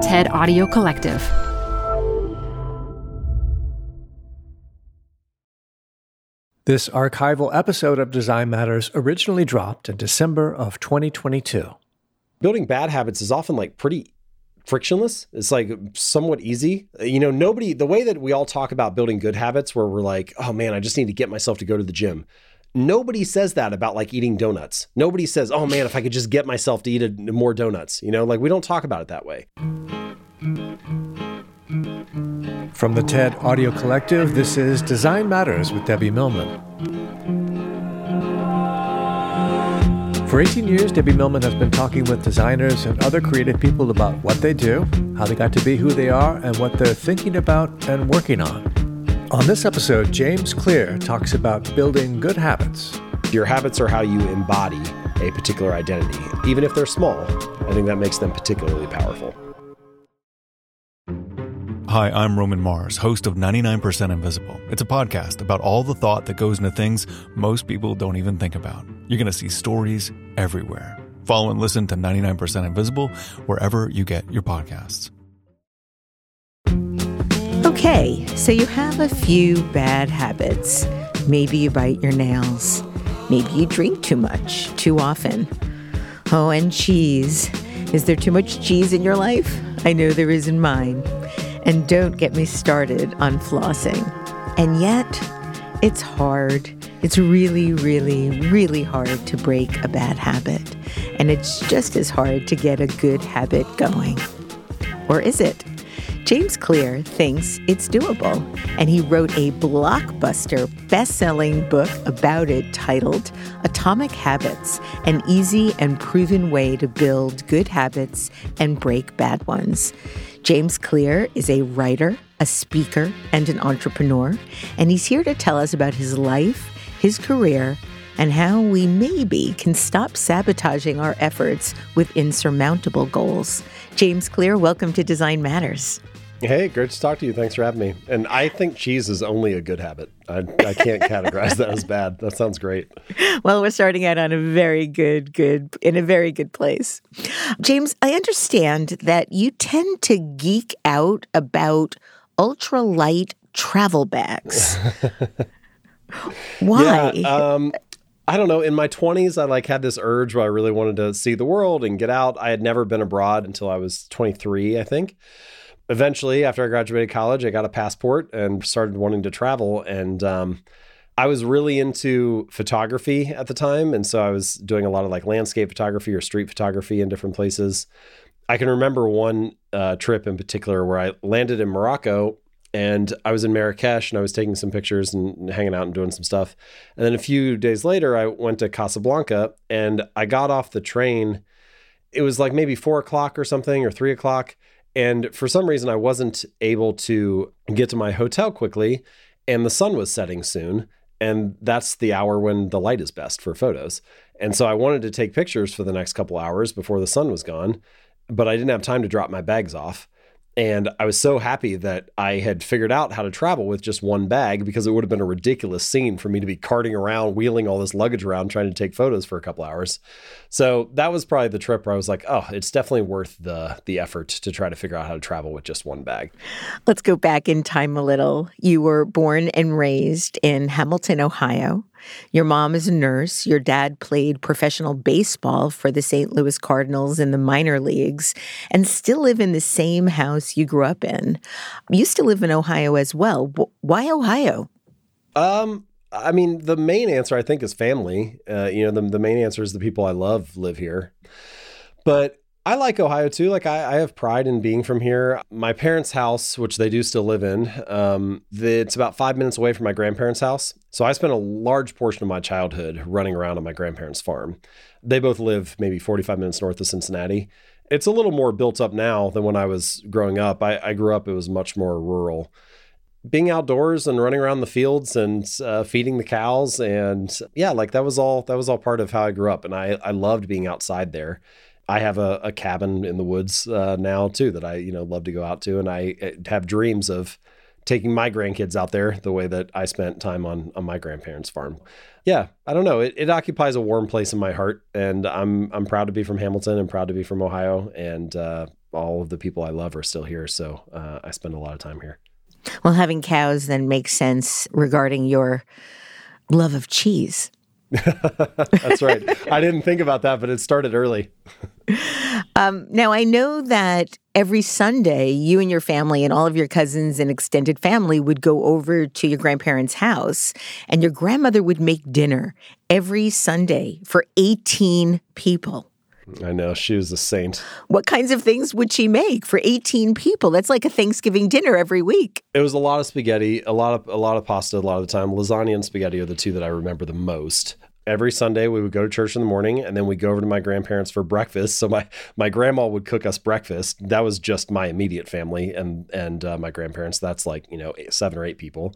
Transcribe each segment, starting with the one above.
TED Audio Collective. This archival episode of Design Matters originally dropped in December of 2022. Building bad habits is often like pretty frictionless. It's like somewhat easy. You know, nobody, the way that we all talk about building good habits, where we're like, oh man, I just need to get myself to go to the gym. Nobody says that about like eating donuts. Nobody says, oh man, if I could just get myself to eat a, more donuts. You know, like we don't talk about it that way. From the TED Audio Collective, this is Design Matters with Debbie Millman. For 18 years, Debbie Millman has been talking with designers and other creative people about what they do, how they got to be who they are, and what they're thinking about and working on. On this episode, James Clear talks about building good habits. Your habits are how you embody a particular identity. Even if they're small, I think that makes them particularly powerful. Hi, I'm Roman Mars, host of 99% Invisible. It's a podcast about all the thought that goes into things most people don't even think about. You're going to see stories everywhere. Follow and listen to 99% Invisible wherever you get your podcasts. Okay, so you have a few bad habits. Maybe you bite your nails. Maybe you drink too much, too often. Oh, and cheese. Is there too much cheese in your life? I know there is in mine. And don't get me started on flossing. And yet, it's hard. It's really, really, really hard to break a bad habit. And it's just as hard to get a good habit going. Or is it? James Clear thinks it's doable, and he wrote a blockbuster best selling book about it titled Atomic Habits An Easy and Proven Way to Build Good Habits and Break Bad Ones. James Clear is a writer, a speaker, and an entrepreneur, and he's here to tell us about his life, his career, and how we maybe can stop sabotaging our efforts with insurmountable goals. James Clear, welcome to Design Matters. Hey, great to talk to you. Thanks for having me. And I think cheese is only a good habit. I, I can't categorize that as bad. That sounds great. Well, we're starting out on a very good, good, in a very good place. James, I understand that you tend to geek out about ultralight travel bags. Why? Yeah, um, I don't know. In my 20s, I like had this urge where I really wanted to see the world and get out. I had never been abroad until I was 23, I think eventually, after I graduated college, I got a passport and started wanting to travel. And um, I was really into photography at the time. And so I was doing a lot of like landscape photography or street photography in different places. I can remember one uh, trip in particular where I landed in Morocco and I was in Marrakesh and I was taking some pictures and hanging out and doing some stuff. And then a few days later, I went to Casablanca and I got off the train. It was like maybe four o'clock or something or three o'clock. And for some reason, I wasn't able to get to my hotel quickly, and the sun was setting soon. And that's the hour when the light is best for photos. And so I wanted to take pictures for the next couple hours before the sun was gone, but I didn't have time to drop my bags off. And I was so happy that I had figured out how to travel with just one bag because it would have been a ridiculous scene for me to be carting around, wheeling all this luggage around, trying to take photos for a couple hours. So that was probably the trip where I was like, oh, it's definitely worth the the effort to try to figure out how to travel with just one bag. Let's go back in time a little. You were born and raised in Hamilton, Ohio. Your mom is a nurse. Your dad played professional baseball for the St. Louis Cardinals in the minor leagues and still live in the same house you grew up in. You still live in Ohio as well. Why Ohio? Um, I mean, the main answer I think is family. Uh, you know, the, the main answer is the people I love live here. But I like Ohio too. Like I, I, have pride in being from here. My parents' house, which they do still live in, um, the, it's about five minutes away from my grandparents' house. So I spent a large portion of my childhood running around on my grandparents' farm. They both live maybe 45 minutes north of Cincinnati. It's a little more built up now than when I was growing up. I, I grew up; it was much more rural. Being outdoors and running around the fields and uh, feeding the cows, and yeah, like that was all that was all part of how I grew up, and I I loved being outside there I have a, a cabin in the woods uh, now too that I you know love to go out to, and I uh, have dreams of taking my grandkids out there the way that I spent time on on my grandparents' farm. Yeah, I don't know. It, it occupies a warm place in my heart, and I'm I'm proud to be from Hamilton and proud to be from Ohio, and uh, all of the people I love are still here. So uh, I spend a lot of time here. Well, having cows then makes sense regarding your love of cheese. That's right. I didn't think about that, but it started early. Um, now, I know that every Sunday, you and your family and all of your cousins and extended family would go over to your grandparents' house, and your grandmother would make dinner every Sunday for 18 people. I know. She was a saint. What kinds of things would she make for 18 people? That's like a Thanksgiving dinner every week. It was a lot of spaghetti, a lot of a lot of pasta a lot of the time. Lasagna and spaghetti are the two that I remember the most every Sunday we would go to church in the morning and then we'd go over to my grandparents for breakfast. So my my grandma would cook us breakfast. That was just my immediate family and and uh, my grandparents. That's like you know eight, seven or eight people.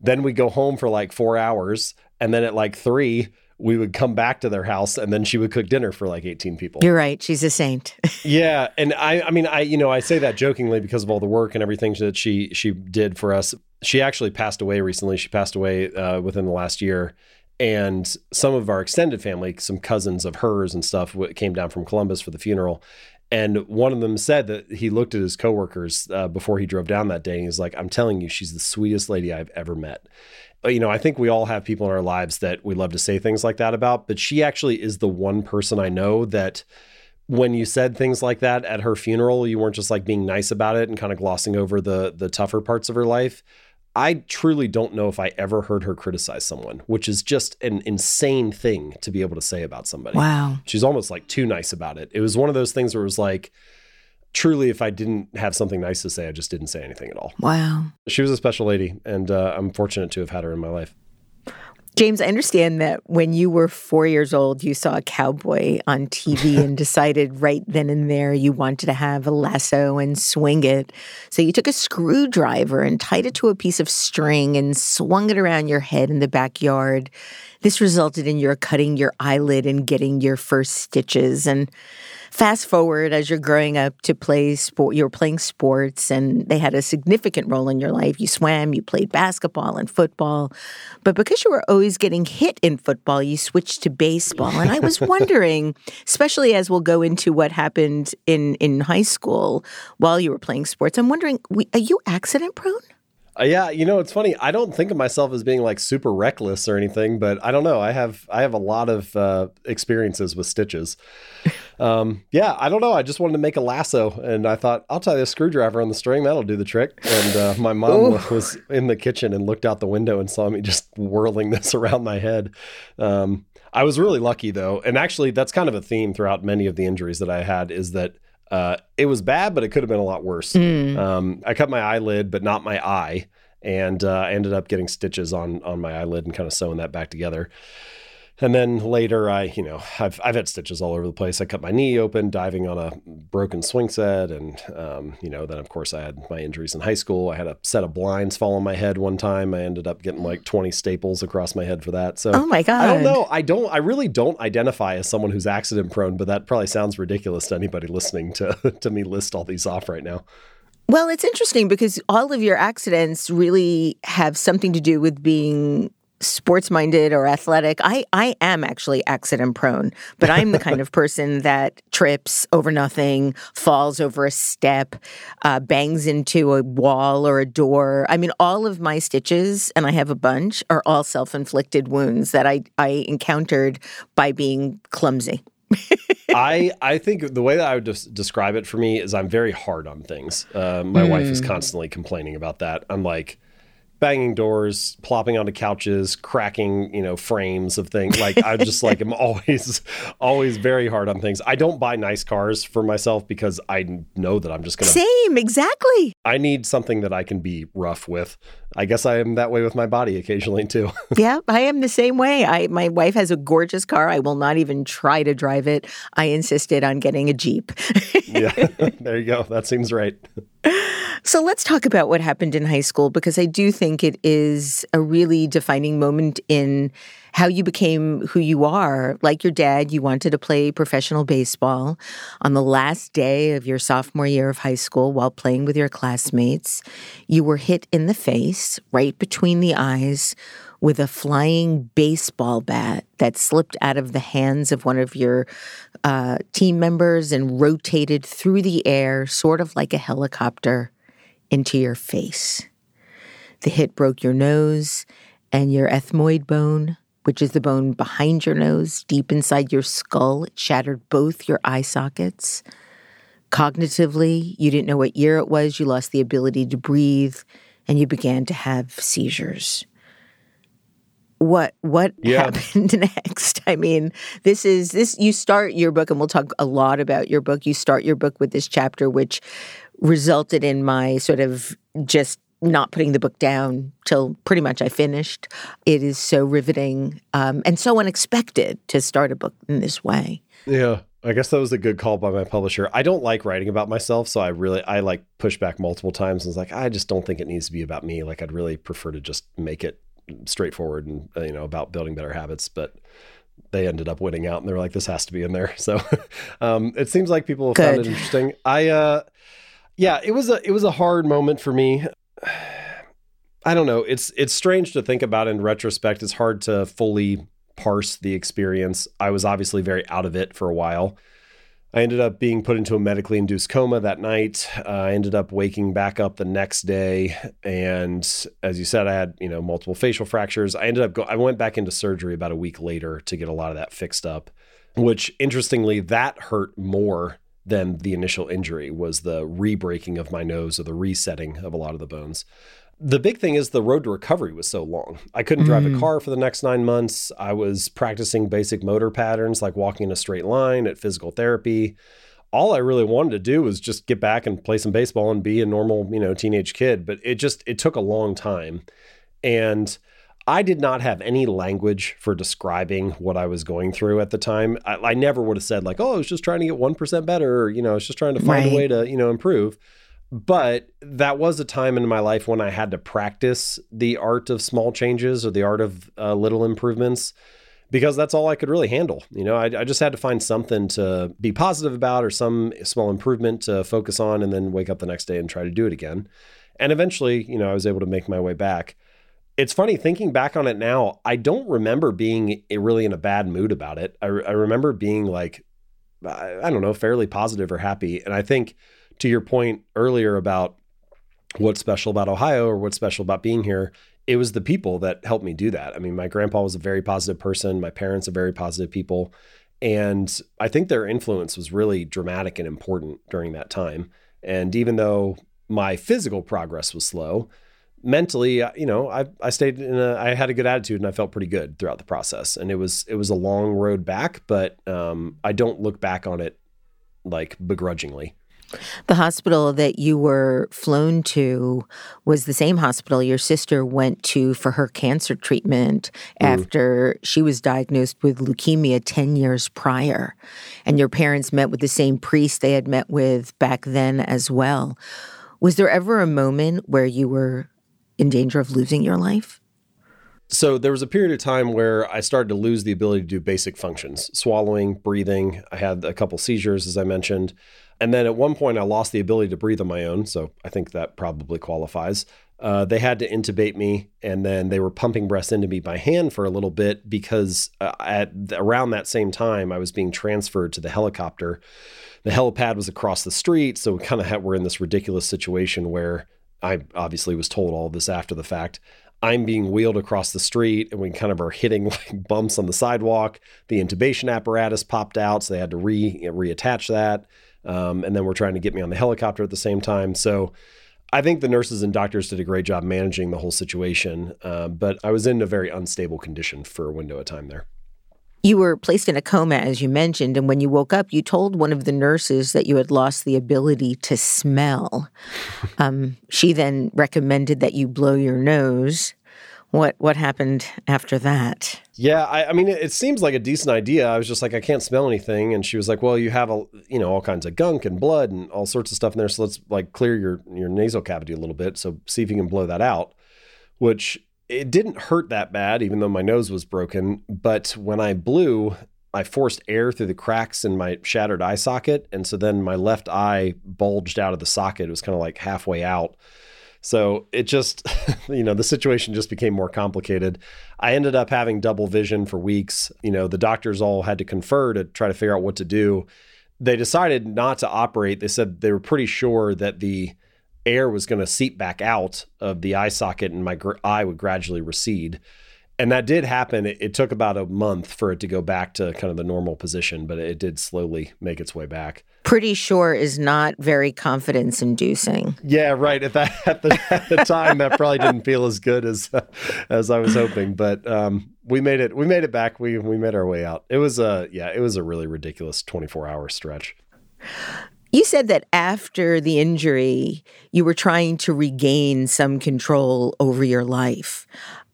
Then we go home for like four hours, and then at like three we would come back to their house and then she would cook dinner for like 18 people. You're right. She's a saint. yeah. And I, I mean, I, you know, I say that jokingly because of all the work and everything that she, she did for us. She actually passed away recently. She passed away uh, within the last year and some of our extended family, some cousins of hers and stuff, came down from Columbus for the funeral. And one of them said that he looked at his coworkers uh, before he drove down that day, and he's like, "I'm telling you, she's the sweetest lady I've ever met." But, you know, I think we all have people in our lives that we love to say things like that about, but she actually is the one person I know that when you said things like that at her funeral, you weren't just like being nice about it and kind of glossing over the the tougher parts of her life. I truly don't know if I ever heard her criticize someone, which is just an insane thing to be able to say about somebody. Wow. She's almost like too nice about it. It was one of those things where it was like, truly, if I didn't have something nice to say, I just didn't say anything at all. Wow. She was a special lady, and uh, I'm fortunate to have had her in my life. James, I understand that when you were four years old, you saw a cowboy on TV and decided right then and there you wanted to have a lasso and swing it. So you took a screwdriver and tied it to a piece of string and swung it around your head in the backyard. This resulted in your cutting your eyelid and getting your first stitches. And fast forward as you're growing up to play sport, you were playing sports and they had a significant role in your life. You swam, you played basketball and football. But because you were always getting hit in football, you switched to baseball. And I was wondering, especially as we'll go into what happened in, in high school while you were playing sports, I'm wondering, are you accident prone? Uh, yeah, you know, it's funny. I don't think of myself as being like super reckless or anything, but I don't know. I have I have a lot of uh, experiences with stitches. Um, yeah, I don't know. I just wanted to make a lasso, and I thought I'll tie this screwdriver on the string. That'll do the trick. And uh, my mom was in the kitchen and looked out the window and saw me just whirling this around my head. Um, I was really lucky though, and actually, that's kind of a theme throughout many of the injuries that I had. Is that uh, it was bad, but it could have been a lot worse. Mm. Um, I cut my eyelid, but not my eye, and uh, I ended up getting stitches on on my eyelid and kind of sewing that back together. And then later, I, you know, I've, I've had stitches all over the place. I cut my knee open diving on a broken swing set. And, um, you know, then of course I had my injuries in high school. I had a set of blinds fall on my head one time. I ended up getting like 20 staples across my head for that. So, oh my God. I don't know. I don't, I really don't identify as someone who's accident prone, but that probably sounds ridiculous to anybody listening to, to me list all these off right now. Well, it's interesting because all of your accidents really have something to do with being sports minded or athletic. I, I am actually accident prone, but I'm the kind of person that trips over nothing, falls over a step, uh, bangs into a wall or a door. I mean, all of my stitches, and I have a bunch, are all self inflicted wounds that I, I encountered by being clumsy. I I think the way that I would des- describe it for me is I'm very hard on things. Uh, my mm. wife is hmm. constantly complaining about that. I'm like, banging doors, plopping onto couches, cracking, you know, frames of things. Like I just like am always always very hard on things. I don't buy nice cars for myself because I know that I'm just going to Same, exactly. I need something that I can be rough with. I guess I am that way with my body occasionally too. yeah, I am the same way. I my wife has a gorgeous car. I will not even try to drive it. I insisted on getting a Jeep. yeah. There you go. That seems right. So let's talk about what happened in high school because I do think it is a really defining moment in how you became who you are. Like your dad, you wanted to play professional baseball. On the last day of your sophomore year of high school, while playing with your classmates, you were hit in the face, right between the eyes, with a flying baseball bat that slipped out of the hands of one of your uh, team members and rotated through the air, sort of like a helicopter, into your face. The hit broke your nose and your ethmoid bone, which is the bone behind your nose, deep inside your skull. It shattered both your eye sockets. Cognitively, you didn't know what year it was, you lost the ability to breathe, and you began to have seizures what what yeah. happened next i mean this is this you start your book and we'll talk a lot about your book you start your book with this chapter which resulted in my sort of just not putting the book down till pretty much i finished it is so riveting um, and so unexpected to start a book in this way yeah I guess that was a good call by my publisher. I don't like writing about myself, so I really I like push back multiple times and was like, I just don't think it needs to be about me. Like I'd really prefer to just make it straightforward and uh, you know about building better habits, but they ended up winning out and they're like, this has to be in there. So um, it seems like people have Good. found it interesting. I uh, yeah, it was a it was a hard moment for me. I don't know. It's it's strange to think about in retrospect. It's hard to fully parse the experience. I was obviously very out of it for a while. I ended up being put into a medically induced coma that night. Uh, I ended up waking back up the next day, and as you said, I had you know multiple facial fractures. I ended up go- I went back into surgery about a week later to get a lot of that fixed up, which interestingly that hurt more than the initial injury was the re-breaking of my nose or the resetting of a lot of the bones the big thing is the road to recovery was so long. I couldn't drive mm. a car for the next nine months. I was practicing basic motor patterns like walking in a straight line at physical therapy. All I really wanted to do was just get back and play some baseball and be a normal, you know, teenage kid. But it just it took a long time. And I did not have any language for describing what I was going through at the time. I, I never would have said like, "Oh, I was just trying to get one percent better," or you know, I was just trying to find right. a way to you know improve but that was a time in my life when I had to practice the art of small changes or the art of uh, little improvements because that's all I could really handle. You know, I, I, just had to find something to be positive about or some small improvement to focus on and then wake up the next day and try to do it again. And eventually, you know, I was able to make my way back. It's funny thinking back on it now, I don't remember being really in a bad mood about it. I, I remember being like, I don't know, fairly positive or happy. And I think to your point earlier about what's special about Ohio or what's special about being here, it was the people that helped me do that. I mean, my grandpa was a very positive person, my parents are very positive people, and I think their influence was really dramatic and important during that time. And even though my physical progress was slow, mentally, you know, I I stayed in a I had a good attitude and I felt pretty good throughout the process. And it was it was a long road back, but um, I don't look back on it like begrudgingly. The hospital that you were flown to was the same hospital your sister went to for her cancer treatment mm. after she was diagnosed with leukemia 10 years prior. And your parents met with the same priest they had met with back then as well. Was there ever a moment where you were in danger of losing your life? So there was a period of time where I started to lose the ability to do basic functions, swallowing, breathing. I had a couple seizures, as I mentioned. And then at one point, I lost the ability to breathe on my own. So I think that probably qualifies. Uh, they had to intubate me, and then they were pumping breaths into me by hand for a little bit because uh, at around that same time, I was being transferred to the helicopter. The helipad was across the street, so we kind of were in this ridiculous situation where I obviously was told all this after the fact. I'm being wheeled across the street, and we kind of are hitting like bumps on the sidewalk. The intubation apparatus popped out, so they had to re reattach that. Um, and then we're trying to get me on the helicopter at the same time. So I think the nurses and doctors did a great job managing the whole situation. Uh, but I was in a very unstable condition for a window of time there. You were placed in a coma, as you mentioned, and when you woke up, you told one of the nurses that you had lost the ability to smell. Um, she then recommended that you blow your nose. What what happened after that? Yeah, I, I, mean, it, it, seems like a decent idea. I was just like, I can't smell anything, and she was like, Well, you have a you know all kinds of gunk and blood and all sorts of stuff in there, so let's like clear your your nasal cavity a little bit. So see if you can blow that out. Which it didn't hurt that bad, even though my nose was broken. But when I blew, I forced air through the cracks in my shattered eye socket, and so then my left eye bulged out of the socket. It was kind of like halfway out So it just, you know, the situation just became more complicated. I ended up having double vision for weeks. You know, the doctors all had to confer to try to figure out what to do. They decided not to operate. They said they were pretty sure that the air was going to seep back out of the eye socket and my gr- eye would gradually recede and that did happen. It, it, took about a month for it to go back to kind of the normal position, but it did slowly make its way back. Pretty sure is not very confidence inducing. Yeah, right. At that at the, at the time, that probably didn't feel as good as as I was hoping. But um, we made it. We made it back. We we made our way out. It was a yeah. It was a really ridiculous twenty four hour stretch. You said that after the injury, you were trying to regain some control over your life.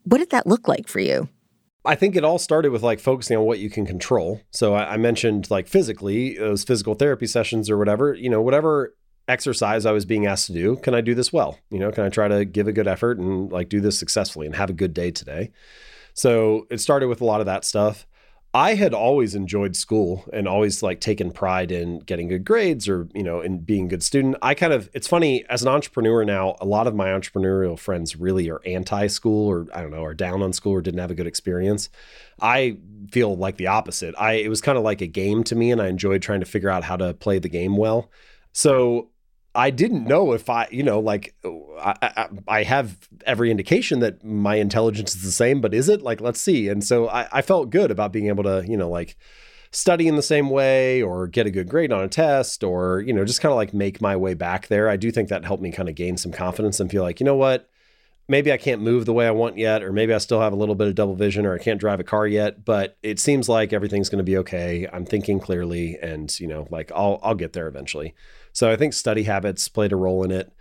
What did that look like for you? I think it all started with like focusing on what you can control. So I, I mentioned like physically, those physical therapy sessions or whatever, you know, whatever exercise I was being asked to do, can I do this well? You know, can I try to give a good effort and like do this successfully and have a good day today? So it started with a lot of that stuff. I had always enjoyed school and always like taken pride in getting good grades or, you know, in being a good student. I kind of, it's funny, as an entrepreneur now, a lot of my entrepreneurial friends really are anti school or I don't know, are down on school or didn't have a good experience. I feel like the opposite. I, it was kind of like a game to me and I enjoyed trying to figure out how to play the game well. So I didn't know if I, you know, like I, I, I, have every indication that my intelligence is the same, but is it? Like, let's see. And so I, I felt good about being able to, you know, like study in the same way or get a good grade on a test or, you know, just kind of like make my way back there. I do think that helped me kind of gain some confidence and feel like, you know what? Maybe I can't move the way I want yet, or maybe I still have a little bit of double vision, or I can't drive a car yet. But it seems like everything's going to be okay. I'm thinking clearly, and you know, like I'll I'll get there eventually. So I think study habits played a role in it.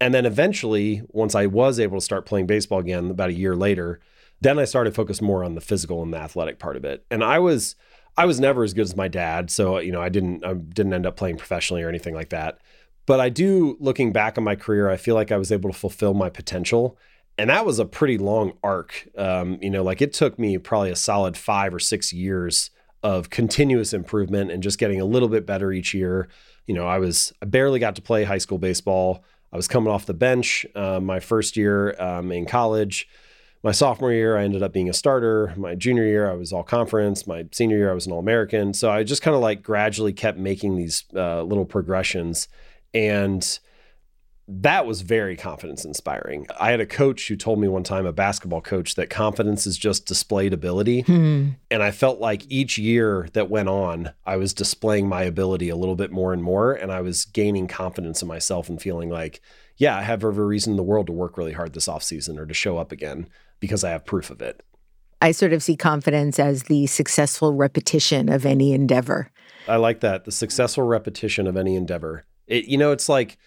And then eventually, once I was able to start playing baseball again about a year later, then I started to focus more on the physical and the athletic part of it. And I was I was never as good as my dad, so you know, I didn't I didn't end up playing professionally or anything like that. But I do looking back on my career, I feel like I was able to fulfill my potential. And that was a pretty long arc. Um, you know, like it took me probably a solid five or six years of continuous improvement and just getting a little bit better each year you know, I was I barely got to play high school baseball. I was coming off the bench uh, my first year um, in college. My sophomore year, I ended up being a starter. My junior year, I was all conference. My senior year, I was an all American. So I just kind of like gradually kept making these uh, little progressions. And that was very confidence inspiring. I had a coach who told me one time, a basketball coach, that confidence is just displayed ability. Hmm. And I felt like each year that went on, I was displaying my ability a little bit more and more. And I was gaining confidence in myself and feeling like, yeah, I have every reason in the world to work really hard this offseason or to show up again because I have proof of it. I sort of see confidence as the successful repetition of any endeavor. I like that. The successful repetition of any endeavor. It, you know, it's like,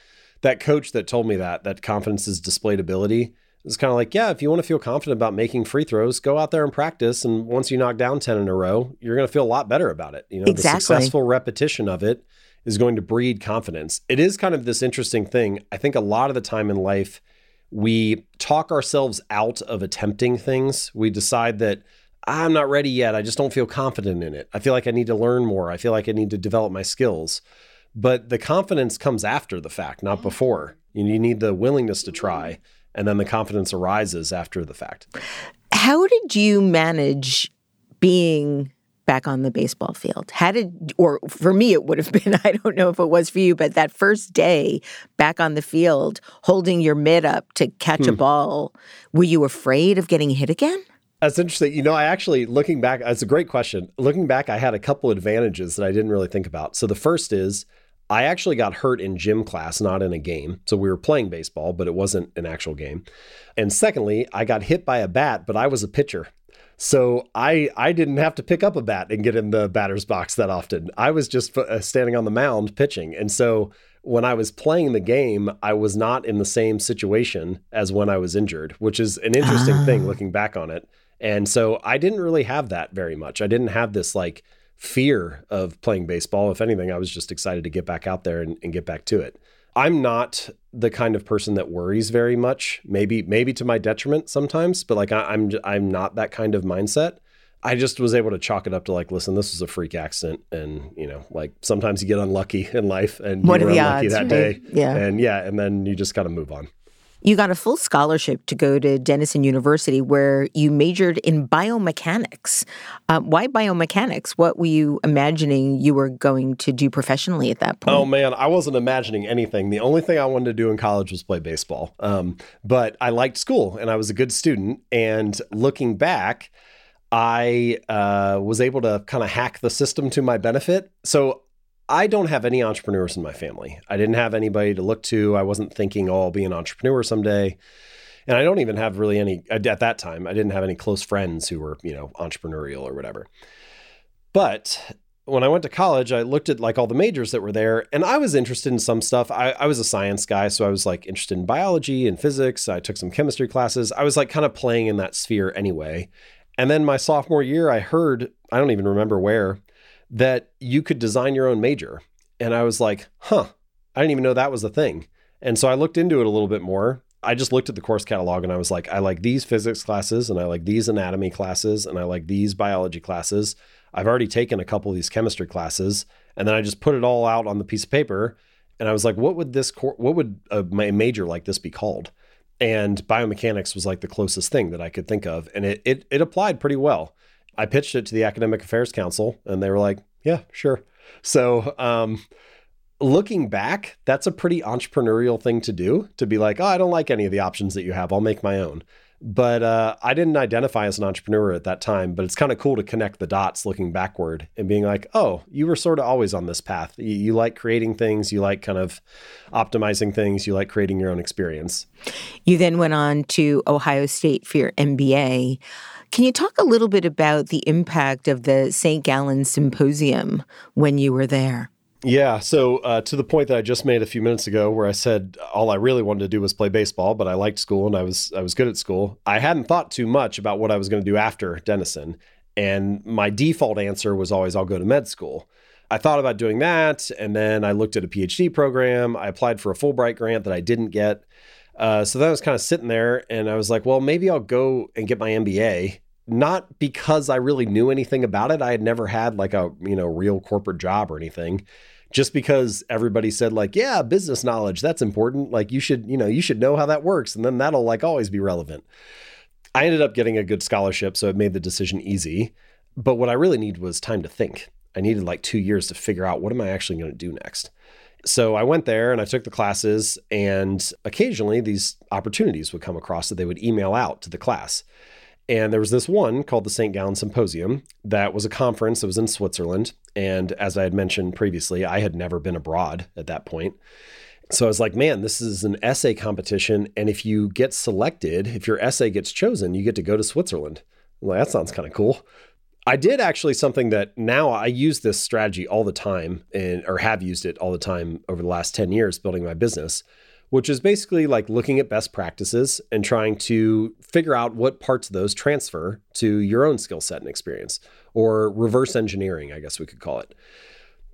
that coach that told me that that confidence is displayed ability is kind of like, yeah, if you want to feel confident about making free throws, go out there and practice. And once you knock down 10 in a row, you're going to feel a lot better about it. You know, exactly. the successful repetition of it is going to breed confidence. It is kind of this interesting thing. I think a lot of the time in life, we talk ourselves out of attempting things. We decide that I'm not ready yet. I just don't feel confident in it. I feel like I need to learn more. I feel like I need to develop my skills. But the confidence comes after the fact, not before. You need the willingness to try, and then the confidence arises after the fact. How did you manage being back on the baseball field? How did, or for me, it would have been, I don't know if it was for you, but that first day back on the field, holding your mitt up to catch hmm. a ball, were you afraid of getting hit again? That's interesting. You know, I actually, looking back, it's a great question. Looking back, I had a couple advantages that I didn't really think about. So the first is, I actually got hurt in gym class, not in a game. So we were playing baseball, but it wasn't an actual game. And secondly, I got hit by a bat, but I was a pitcher. So I I didn't have to pick up a bat and get in the batter's box that often. I was just uh, standing on the mound pitching. And so when I was playing the game, I was not in the same situation as when I was injured, which is an interesting ah. thing looking back on it. And so I didn't really have that very much. I didn't have this like fear of playing baseball. If anything, I was just excited to get back out there and, and get back to it. I'm not the kind of person that worries very much. Maybe maybe to my detriment sometimes, but like I, am I'm, I'm not that kind of mindset. I just was able to chalk it up to like, listen, this was a freak accident, and you know, like sometimes you get unlucky in life, and what you were unlucky odds, that right? day, yeah, and yeah, and then you just got to move on. You got a full scholarship to go to Denison University, where you majored in biomechanics. Uh, why biomechanics? What were you imagining you were going to do professionally at that point? Oh man, I wasn't imagining anything. The only thing I wanted to do in college was play baseball. Um, but I liked school and I was a good student. And looking back, I uh, was able to kind of hack the system to my benefit. So I don't have any entrepreneurs in my family. I didn't have anybody to look to. I wasn't thinking, oh, I'll be an entrepreneur someday. And I don't even have really any, at that time, I didn't have any close friends who were, you know, entrepreneurial or whatever. But when I went to college, I looked at like all the majors that were there and I was interested in some stuff. I, I was a science guy, so I was like interested in biology and physics. I took some chemistry classes. I was like kind of playing in that sphere anyway. And then my sophomore year, I heard, I don't even remember where, that you could design your own major. And I was like, huh, I didn't even know that was a thing. And so I looked into it a little bit more. I just looked at the course catalog and I was like, I like these physics classes and I like these anatomy classes and I like these biology classes. I've already taken a couple of these chemistry classes. And then I just put it all out on the piece of paper. And I was like, what would this, what would a major like this be called? and biomechanics was like the closest thing that I could think of, and it it, it applied pretty well. I pitched it to the Academic Affairs Council, and they were like, "Yeah, sure." So, um, looking back, that's a pretty entrepreneurial thing to do. To be like, "Oh, I don't like any of the options that you have. I'll make my own." But uh, I didn't identify as an entrepreneur at that time. But it's kind of cool to connect the dots looking backward and being like, oh, you were sort of always on this path. You, you like creating things, you like kind of optimizing things, you like creating your own experience. You then went on to Ohio State for your MBA. Can you talk a little bit about the impact of the St. Gallen Symposium when you were there? Yeah. So uh, to the point that I just made a few minutes ago, where I said all I really wanted to do was play baseball, but I liked school and I was I was good at school. I hadn't thought too much about what I was going to do after Denison, and my default answer was always I'll go to med school. I thought about doing that, and then I looked at a PhD program. I applied for a Fulbright grant that I didn't get. Uh, so then I was kind of sitting there, and I was like, well, maybe I'll go and get my MBA not because I really knew anything about it. I had never had like a, you know, real corporate job or anything. Just because everybody said like yeah business knowledge that's important. Like you should you know you should know how that works and then that'll like always be relevant. I ended up getting a good scholarship so it made the decision easy. But what i really needed was time to think. I needed like two years to figure out what am i actually going to do next? So i went there and i took the classes and occasionally these opportunities would come across that they would email out to the class and there was this one called the St. Gallen Symposium that was a conference that was in Switzerland. And as I had mentioned previously, I had never been abroad at that point. So I was like, man, this is an essay competition. And if you get selected, if your essay gets chosen, you get to go to Switzerland. Well, that sounds kind of cool. I did actually something that now I use this strategy all the time and or have used it all the time over the last 10 years building my business which is basically like looking at best practices and trying to figure out what parts of those transfer to your own skill set and experience, or reverse engineering, I guess we could call it.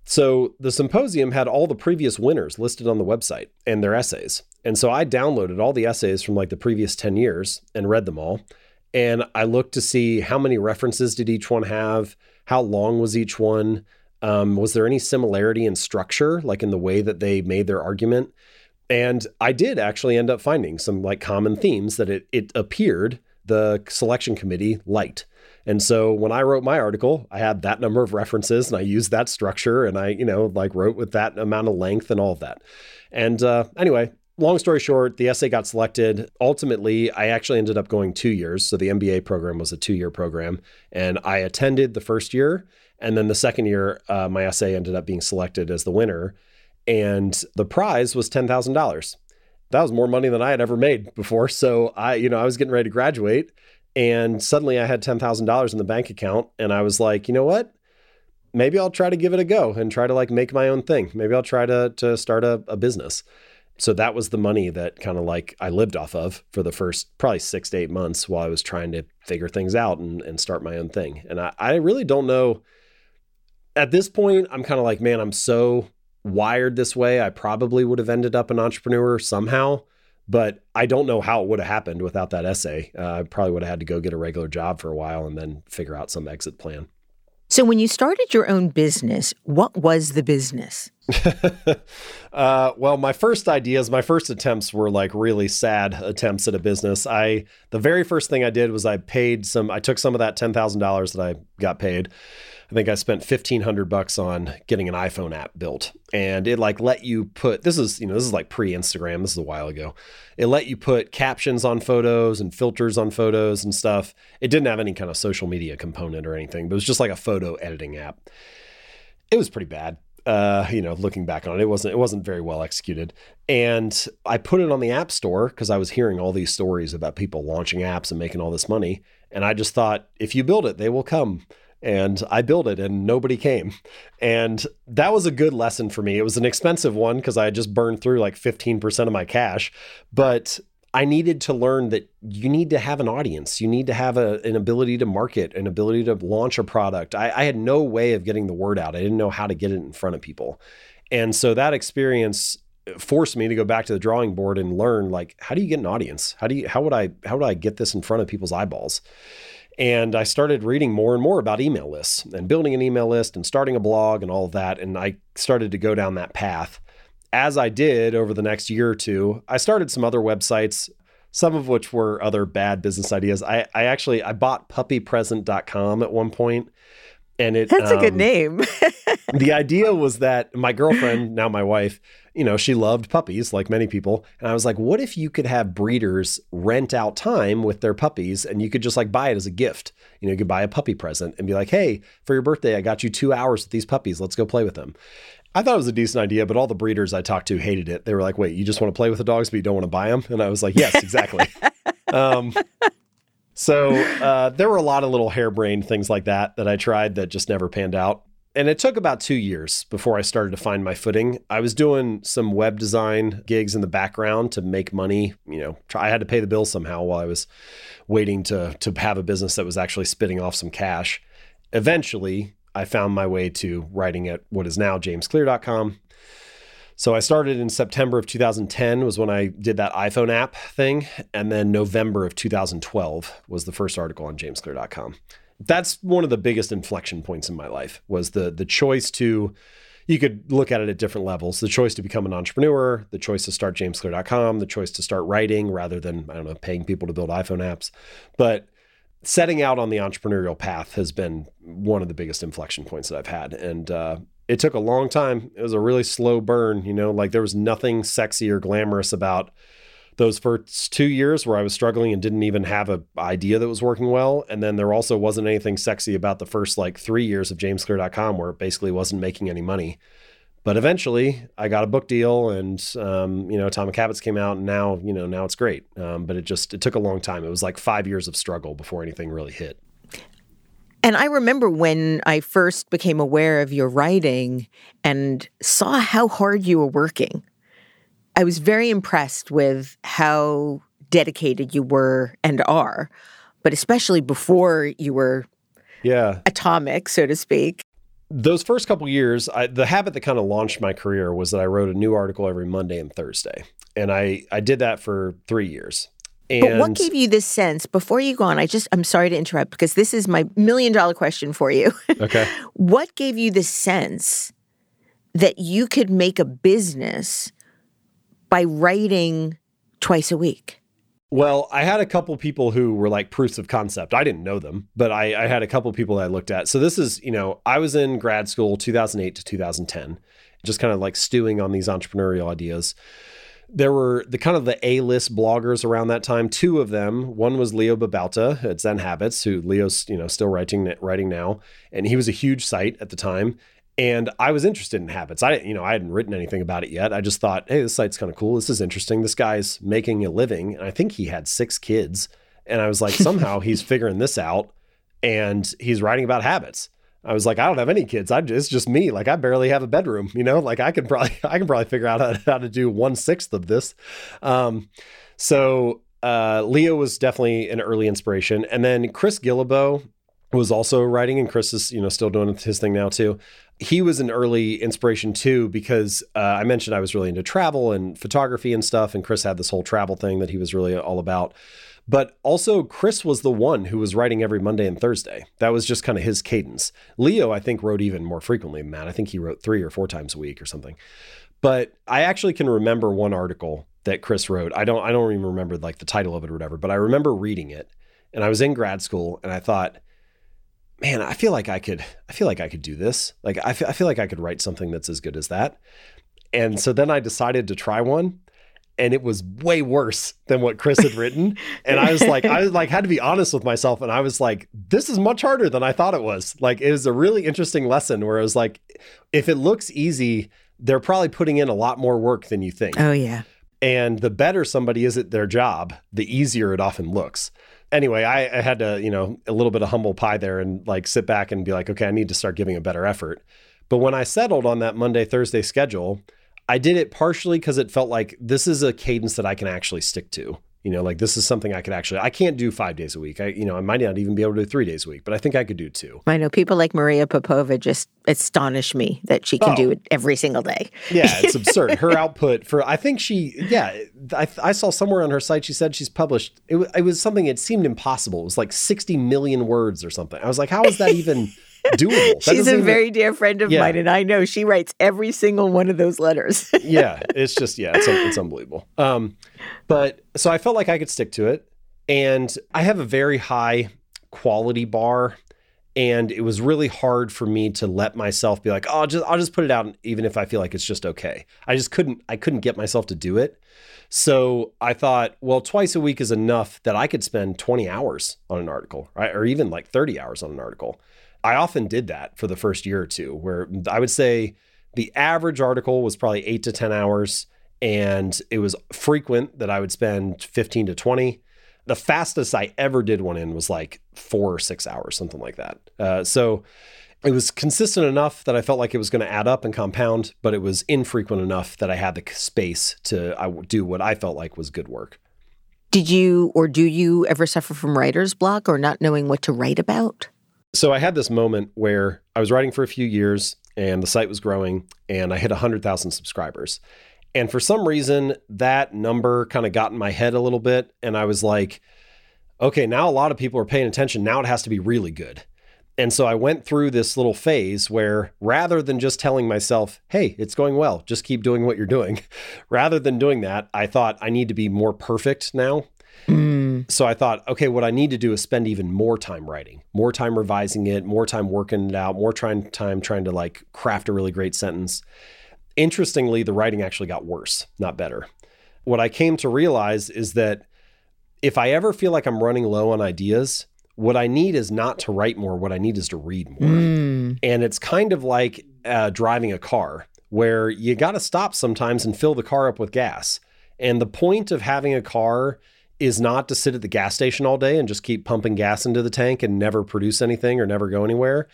So the symposium had all the previous winners listed on the website and their essays. And so I downloaded all the essays from like the previous 10 years and read them all. And I looked to see how many references did each one have, how long was each one, um, was there any similarity in structure, like in the way that they made their argument? And I did actually end up finding some like common themes that it, it appeared the selection committee liked. And so when I wrote my article, I had that number of references and I used that structure and I, you know, like wrote with that amount of length and all of that. And uh, anyway, long story short, the essay got selected. Ultimately, I actually ended up going two years. So the MBA program was a two year program. And I attended the first year. And then the second year, uh, my essay ended up being selected as the winner and the prize was $10,000. That was more money than I had ever made before. So I, you know, I was getting ready to graduate and suddenly I had $10,000 in the bank account and I was like, you know what? Maybe I'll try to give it a go and try to like make my own thing. Maybe I'll try to to start a, a business. So that was the money that kind of like I lived off of for the first probably six to eight months while I was trying to figure things out and, and start my own thing. And I, I really don't know. At this point, I'm kind of like, man, I'm so wired this way, I probably would have ended up an entrepreneur somehow. But I don't know how it would have happened without that essay. Uh, I probably would have had to go get a regular job for a while and then figure out some exit plan. So, when you started your own business, what was the business? uh, well, my first ideas, my first attempts were like really sad attempts at a business. I the very first thing I did was I paid some. I took some of that ten thousand dollars that I got paid. I think I spent fifteen hundred bucks on getting an iPhone app built, and it like let you put. This is you know this is like pre Instagram. This is a while ago. It let you put captions on photos and filters on photos and stuff. It didn't have any kind of social media component or anything, but it was just like a photo editing app. It was pretty bad uh, you know, looking back on it, it wasn't it wasn't very well executed. And I put it on the App Store because I was hearing all these stories about people launching apps and making all this money. And I just thought, if you build it, they will come. And I built it and nobody came. And that was a good lesson for me. It was an expensive one because I had just burned through like 15% of my cash. But I needed to learn that you need to have an audience. You need to have a, an ability to market, an ability to launch a product. I, I, had no way of getting the word out. I didn't know how to get it in front of people. And so that experience uh, forced me to go back to the drawing board and learn like how do you get an audience? How do you how would I how would I get this in front of people's eyeballs? And I started reading more and more about email lists and building an email list and starting a blog and all of that. And I started to go down that path as I did over the next year or two, I started some other websites, some of which were other bad business ideas. I, I actually I bought puppypresent.com at one point and it That's um, a good um, name. the idea was that my girlfriend, now my wife, you know, she loved puppies like many people. And I was like, what if you could have breeders rent out time with their puppies and you could just like buy it as a gift? You know, you could buy a puppy present and be like, hey, for your birthday, I got you two hours with these puppies. Let's go play with them. I thought it was a decent idea, but all the breeders I talked to hated it. They were like, "Wait, you just want to play with the dogs, but you don't want to buy them?" And I was like, "Yes, exactly." um, so uh, there were a lot of little harebrained things like that that I tried that just never panned out. And it took about two years before I started to find my footing. I was doing some web design gigs in the background to make money. You know, try, I had to pay the bills somehow while I was waiting to to have a business that was actually spitting off some cash. Eventually, I found my way to writing at what is now jamesclear.com. So I started in September of 2010 was when I did that iPhone app thing, and then November of 2012 was the first article on jamesclear.com. That's one of the biggest inflection points in my life was the the choice to you could look at it at different levels. The choice to become an entrepreneur, the choice to start jamesclear.com, the choice to start writing rather than I don't know paying people to build iPhone apps. But setting out on the entrepreneurial path has been one of the biggest inflection points that I've had. And uh, it took a long time. It was a really slow burn, you know, like there was nothing sexy or glamorous about those first two years where I was struggling and didn't even have an idea that was working well. And then there also wasn't anything sexy about the first like three years of jamesclear.com where it basically wasn't making any money. But eventually, I got a book deal, and um, you know, Atomic Habits came out, and now you know now it's great. Um, but it just it took a long time. It was like five years of struggle before anything really hit. And I remember when I first became aware of your writing and saw how hard you were working. I was very impressed with how dedicated you were and are, but especially before you were yeah atomic, so to speak those first couple years, I, the habit that kind of launched my career was that I wrote a new article every Monday and Thursday, and I I did that for three years. And but what gave you this sense before you go on? I just I'm sorry to interrupt because this is my million dollar question for you. Okay. what gave you the sense that you could make a business by writing twice a week? Well, I had a couple people who were like proofs of concept. I didn't know them, but I, I, had a couple people that I looked at. So this is, you know, I was in grad school 2008 to 2010, just kind of like stewing on these entrepreneurial ideas. There were the kind of the A-list bloggers around that time. Two of them, one was Leo Babauta at Zen Habits, who Leo's, you know, still writing writing now, and he was a huge site at the time. And I was interested in habits. I, you know, I hadn't written anything about it yet. I just thought, hey, this site's kind of cool. This is interesting. This guy's making a living. And I think he had six kids. And I was like, somehow he's figuring this out and he's writing about habits. I was like, I don't have any kids. I just, it's just me. Like I barely have a bedroom, you know, like I can probably, I can probably figure out how to, how to do one sixth of this. Um, so, uh, Leo was definitely an early inspiration. And then Chris Guillebeau was also writing, and Chris is you know still doing his thing now too. He was an early inspiration too because uh, I mentioned I was really into travel and photography and stuff, and Chris had this whole travel thing that he was really all about. But also, Chris was the one who was writing every Monday and Thursday. That was just kind of his cadence. Leo, I think, wrote even more frequently than. I think he wrote three or four times a week or something. But I actually can remember one article that Chris wrote. I don't I don't even remember like the title of it or whatever, but I remember reading it. And I was in grad school and I thought, man, I feel like I could I feel like I could do this. Like I feel, I feel like I could write something that's as good as that. And so then I decided to try one and it was way worse than what Chris had written. and I was like, I was like, had to be honest with myself. And I was like, this is much harder than I thought it was. Like, it was a really interesting lesson where it was like, if it looks easy, they're probably putting in a lot more work than you think. Oh, yeah. And the better somebody is at their job, the easier it often looks. Anyway, I, I had to, you know, a little bit of humble pie there and like sit back and be like, okay, I need to start giving a better effort. But when I settled on that Monday, Thursday schedule, I did it partially because it felt like this is a cadence that I can actually stick to. You know, like this is something I could actually, I can't do five days a week. I, you know, I might not even be able to do three days a week, but I think I could do two. I know people like Maria Popova just astonish me that she can oh. do it every single day. yeah, it's absurd. Her output for, I think she, yeah, I, I saw somewhere on her site, she said she's published, it, it was something, it seemed impossible. It was like 60 million words or something. I was like, how is that even? Doable. She's a very dear friend of yeah. mine, and I know she writes every single one of those letters. yeah, it's just yeah, it's it's unbelievable. Um, but so I felt like I could stick to it, and I have a very high quality bar, and it was really hard for me to let myself be like, oh, I'll just I'll just put it out, even if I feel like it's just okay. I just couldn't I couldn't get myself to do it. So I thought, well, twice a week is enough that I could spend 20 hours on an article, right? Or even like 30 hours on an article. I often did that for the first year or two, where I would say the average article was probably eight to 10 hours. And it was frequent that I would spend 15 to 20. The fastest I ever did one in was like four or six hours, something like that. Uh, so it was consistent enough that I felt like it was going to add up and compound, but it was infrequent enough that I had the space to do what I felt like was good work. Did you or do you ever suffer from writer's block or not knowing what to write about? So I had this moment where I was writing for a few years and the site was growing and I hit 100,000 subscribers. And for some reason, that number kind of got in my head a little bit. And I was like, okay, now a lot of people are paying attention. Now it has to be really good. And so I went through this little phase where rather than just telling myself, hey, it's going well, just keep doing what you're doing, rather than doing that, I thought I need to be more perfect now. Mm. So I thought, okay, what I need to do is spend even more time writing, more time revising it, more time working it out, more trying time trying to like craft a really great sentence. Interestingly, the writing actually got worse, not better. What I came to realize is that if I ever feel like I'm running low on ideas, what I need is not to write more. What I need is to read more. Mm. And it's kind of like uh, driving a car where you got to stop sometimes and fill the car up with gas. And the point of having a car is not to sit at the gas station all day and just keep pumping gas into the tank and never produce anything or never go anywhere.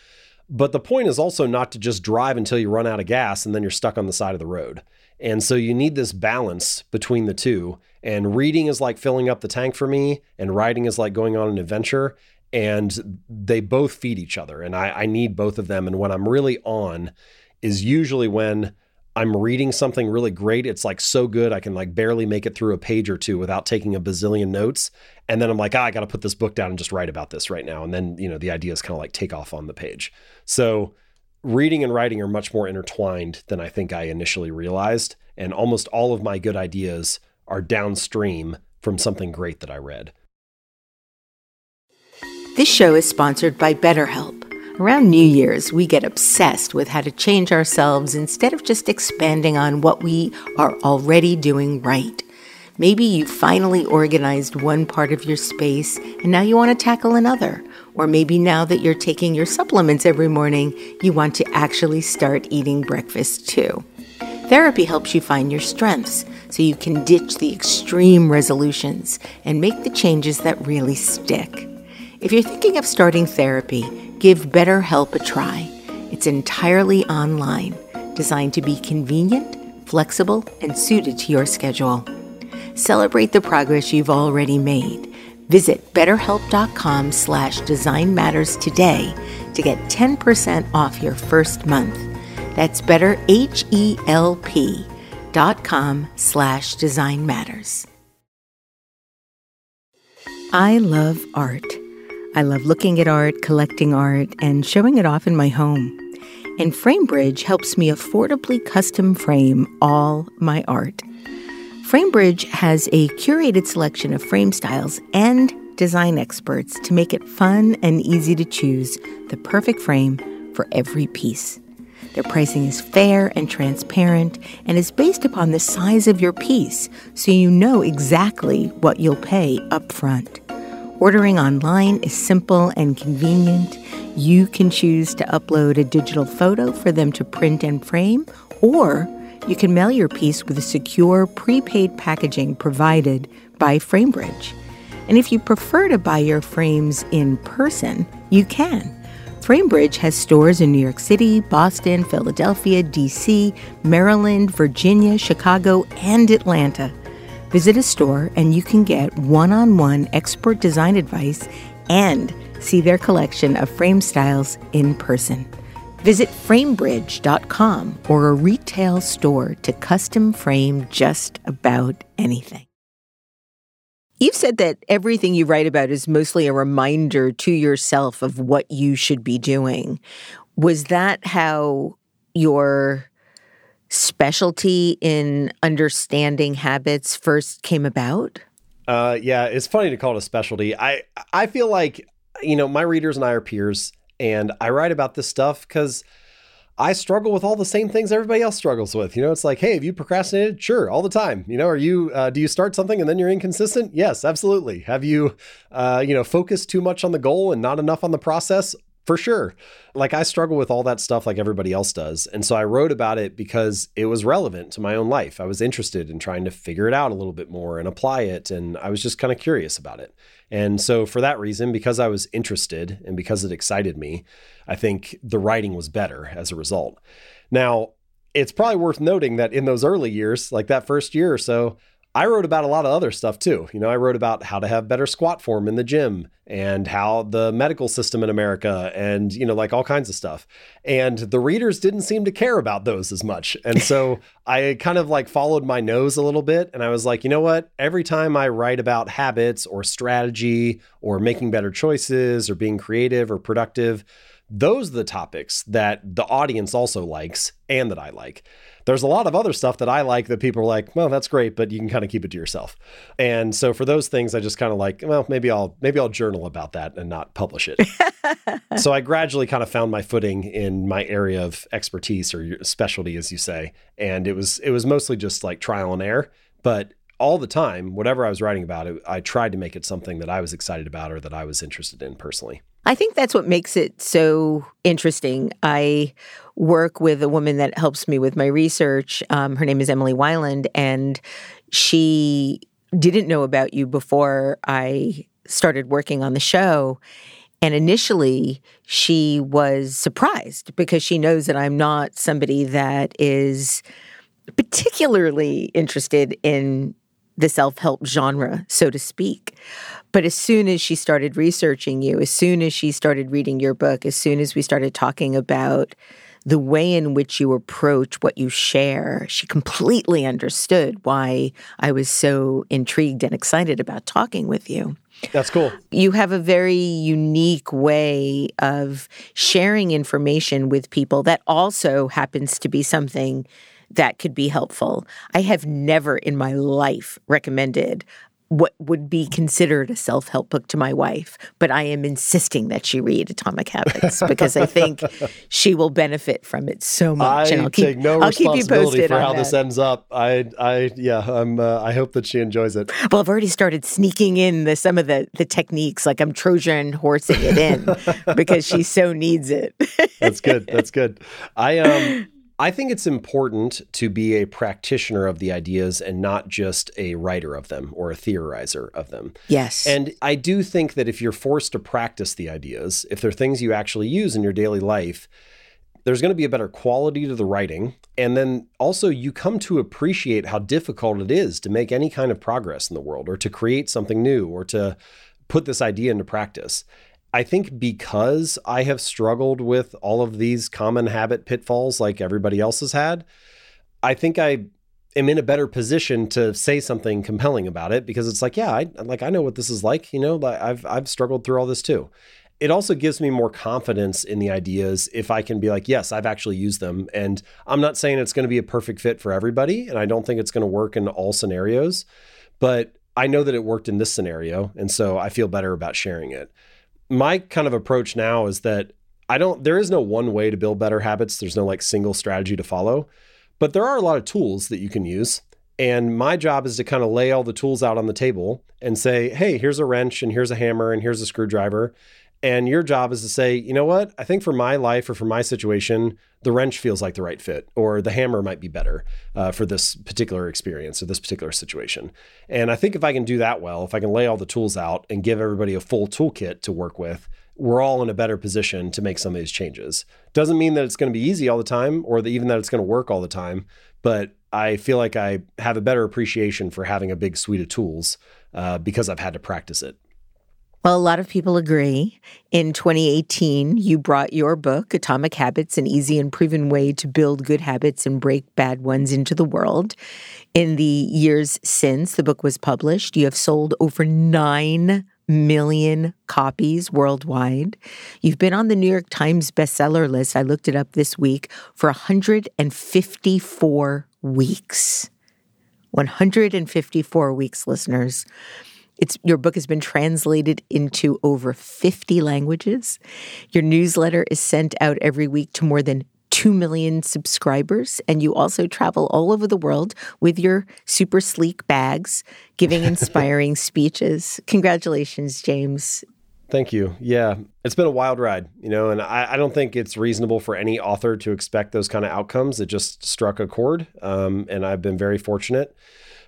But the point is also not to just drive until you run out of gas and then you're stuck on the side of the road. And so you need this balance between the two. And reading is like filling up the tank for me, and writing is like going on an adventure. And they both feed each other. And I, I need both of them. And when I'm really on is usually when I'm reading something really great. It's like so good. I can like barely make it through a page or two without taking a bazillion notes. And then I'm like, ah, I got to put this book down and just write about this right now. And then, you know, the ideas kind of like take off on the page. So reading and writing are much more intertwined than I think I initially realized. And almost all of my good ideas are downstream from something great that I read. This show is sponsored by BetterHelp. Around New Year's, we get obsessed with how to change ourselves instead of just expanding on what we are already doing right. Maybe you finally organized one part of your space and now you want to tackle another. Or maybe now that you're taking your supplements every morning, you want to actually start eating breakfast too. Therapy helps you find your strengths so you can ditch the extreme resolutions and make the changes that really stick. If you're thinking of starting therapy, Give BetterHelp a try. It's entirely online, designed to be convenient, flexible, and suited to your schedule. Celebrate the progress you've already made. Visit betterhelp.com slash design today to get 10% off your first month. That's betterhelp dot slash design matters. I love art. I love looking at art, collecting art, and showing it off in my home. And FrameBridge helps me affordably custom frame all my art. FrameBridge has a curated selection of frame styles and design experts to make it fun and easy to choose the perfect frame for every piece. Their pricing is fair and transparent and is based upon the size of your piece, so you know exactly what you'll pay up front. Ordering online is simple and convenient. You can choose to upload a digital photo for them to print and frame, or you can mail your piece with a secure prepaid packaging provided by FrameBridge. And if you prefer to buy your frames in person, you can. FrameBridge has stores in New York City, Boston, Philadelphia, DC, Maryland, Virginia, Chicago, and Atlanta. Visit a store and you can get one on one expert design advice and see their collection of frame styles in person. Visit framebridge.com or a retail store to custom frame just about anything. You've said that everything you write about is mostly a reminder to yourself of what you should be doing. Was that how your specialty in understanding habits first came about? Uh, yeah, it's funny to call it a specialty. I I feel like you know my readers and I are peers, and I write about this stuff because I struggle with all the same things everybody else struggles with. You know, it's like, hey, have you procrastinated? Sure, all the time. You know, are you uh, do you start something and then you're inconsistent? Yes, absolutely. Have you, uh, you know, focused too much on the goal and not enough on the process? For sure. Like I struggle with all that stuff like everybody else does. And so I wrote about it because it was relevant to my own life. I was interested in trying to figure it out a little bit more and apply it. And I was just kind of curious about it. And so for that reason, because I was interested and because it excited me, I think the writing was better as a result. Now, it's probably worth noting that in those early years, like that first year or so, I wrote about a lot of other stuff too. You know, I wrote about how to have better squat form in the gym and how the medical system in America and, you know, like all kinds of stuff. And the readers didn't seem to care about those as much. And so I kind of like followed my nose a little bit and I was like, you know what? Every time I write about habits or strategy or making better choices or being creative or productive, those are the topics that the audience also likes and that I like there's a lot of other stuff that I like that people are like, well, that's great, but you can kind of keep it to yourself. And so for those things, I just kind of like, well, maybe I'll maybe I'll journal about that and not publish it. so I gradually kind of found my footing in my area of expertise or specialty, as you say, and it was it was mostly just like trial and error, but all the time, whatever I was writing about it, I tried to make it something that I was excited about or that I was interested in personally. I think that's what makes it so interesting. I work with a woman that helps me with my research. Um, her name is Emily Weiland, and she didn't know about you before I started working on the show. And initially, she was surprised because she knows that I'm not somebody that is particularly interested in the self help genre, so to speak. But as soon as she started researching you, as soon as she started reading your book, as soon as we started talking about the way in which you approach what you share, she completely understood why I was so intrigued and excited about talking with you. That's cool. You have a very unique way of sharing information with people that also happens to be something that could be helpful. I have never in my life recommended what would be considered a self help book to my wife, but I am insisting that she read Atomic Habits because I think she will benefit from it so much. I and I'll keep, take no I'll responsibility for how that. this ends up. I, I, yeah, I'm. Uh, I hope that she enjoys it. Well, I've already started sneaking in the some of the the techniques, like I'm Trojan horsing it in because she so needs it. That's good. That's good. I um. I think it's important to be a practitioner of the ideas and not just a writer of them or a theorizer of them. Yes. And I do think that if you're forced to practice the ideas, if they're things you actually use in your daily life, there's going to be a better quality to the writing. And then also, you come to appreciate how difficult it is to make any kind of progress in the world or to create something new or to put this idea into practice. I think because I have struggled with all of these common habit pitfalls like everybody else has had, I think I am in a better position to say something compelling about it because it's like, yeah, I like I know what this is like, you know, I've I've struggled through all this too. It also gives me more confidence in the ideas if I can be like, yes, I've actually used them. And I'm not saying it's going to be a perfect fit for everybody. And I don't think it's going to work in all scenarios, but I know that it worked in this scenario. And so I feel better about sharing it. My kind of approach now is that I don't, there is no one way to build better habits. There's no like single strategy to follow. But there are a lot of tools that you can use. And my job is to kind of lay all the tools out on the table and say, hey, here's a wrench and here's a hammer and here's a screwdriver. And your job is to say, you know what? I think for my life or for my situation, the wrench feels like the right fit, or the hammer might be better uh, for this particular experience or this particular situation. And I think if I can do that well, if I can lay all the tools out and give everybody a full toolkit to work with, we're all in a better position to make some of these changes. Doesn't mean that it's going to be easy all the time or that even that it's going to work all the time, but I feel like I have a better appreciation for having a big suite of tools uh, because I've had to practice it. Well, a lot of people agree. In 2018, you brought your book, Atomic Habits An Easy and Proven Way to Build Good Habits and Break Bad Ones, into the world. In the years since the book was published, you have sold over 9 million copies worldwide. You've been on the New York Times bestseller list. I looked it up this week for 154 weeks. 154 weeks, listeners. It's your book has been translated into over 50 languages. Your newsletter is sent out every week to more than 2 million subscribers. And you also travel all over the world with your super sleek bags, giving inspiring speeches. Congratulations, James. Thank you. Yeah, it's been a wild ride, you know, and I, I, don't think it's reasonable for any author to expect those kind of outcomes. It just struck a chord, um, and I've been very fortunate.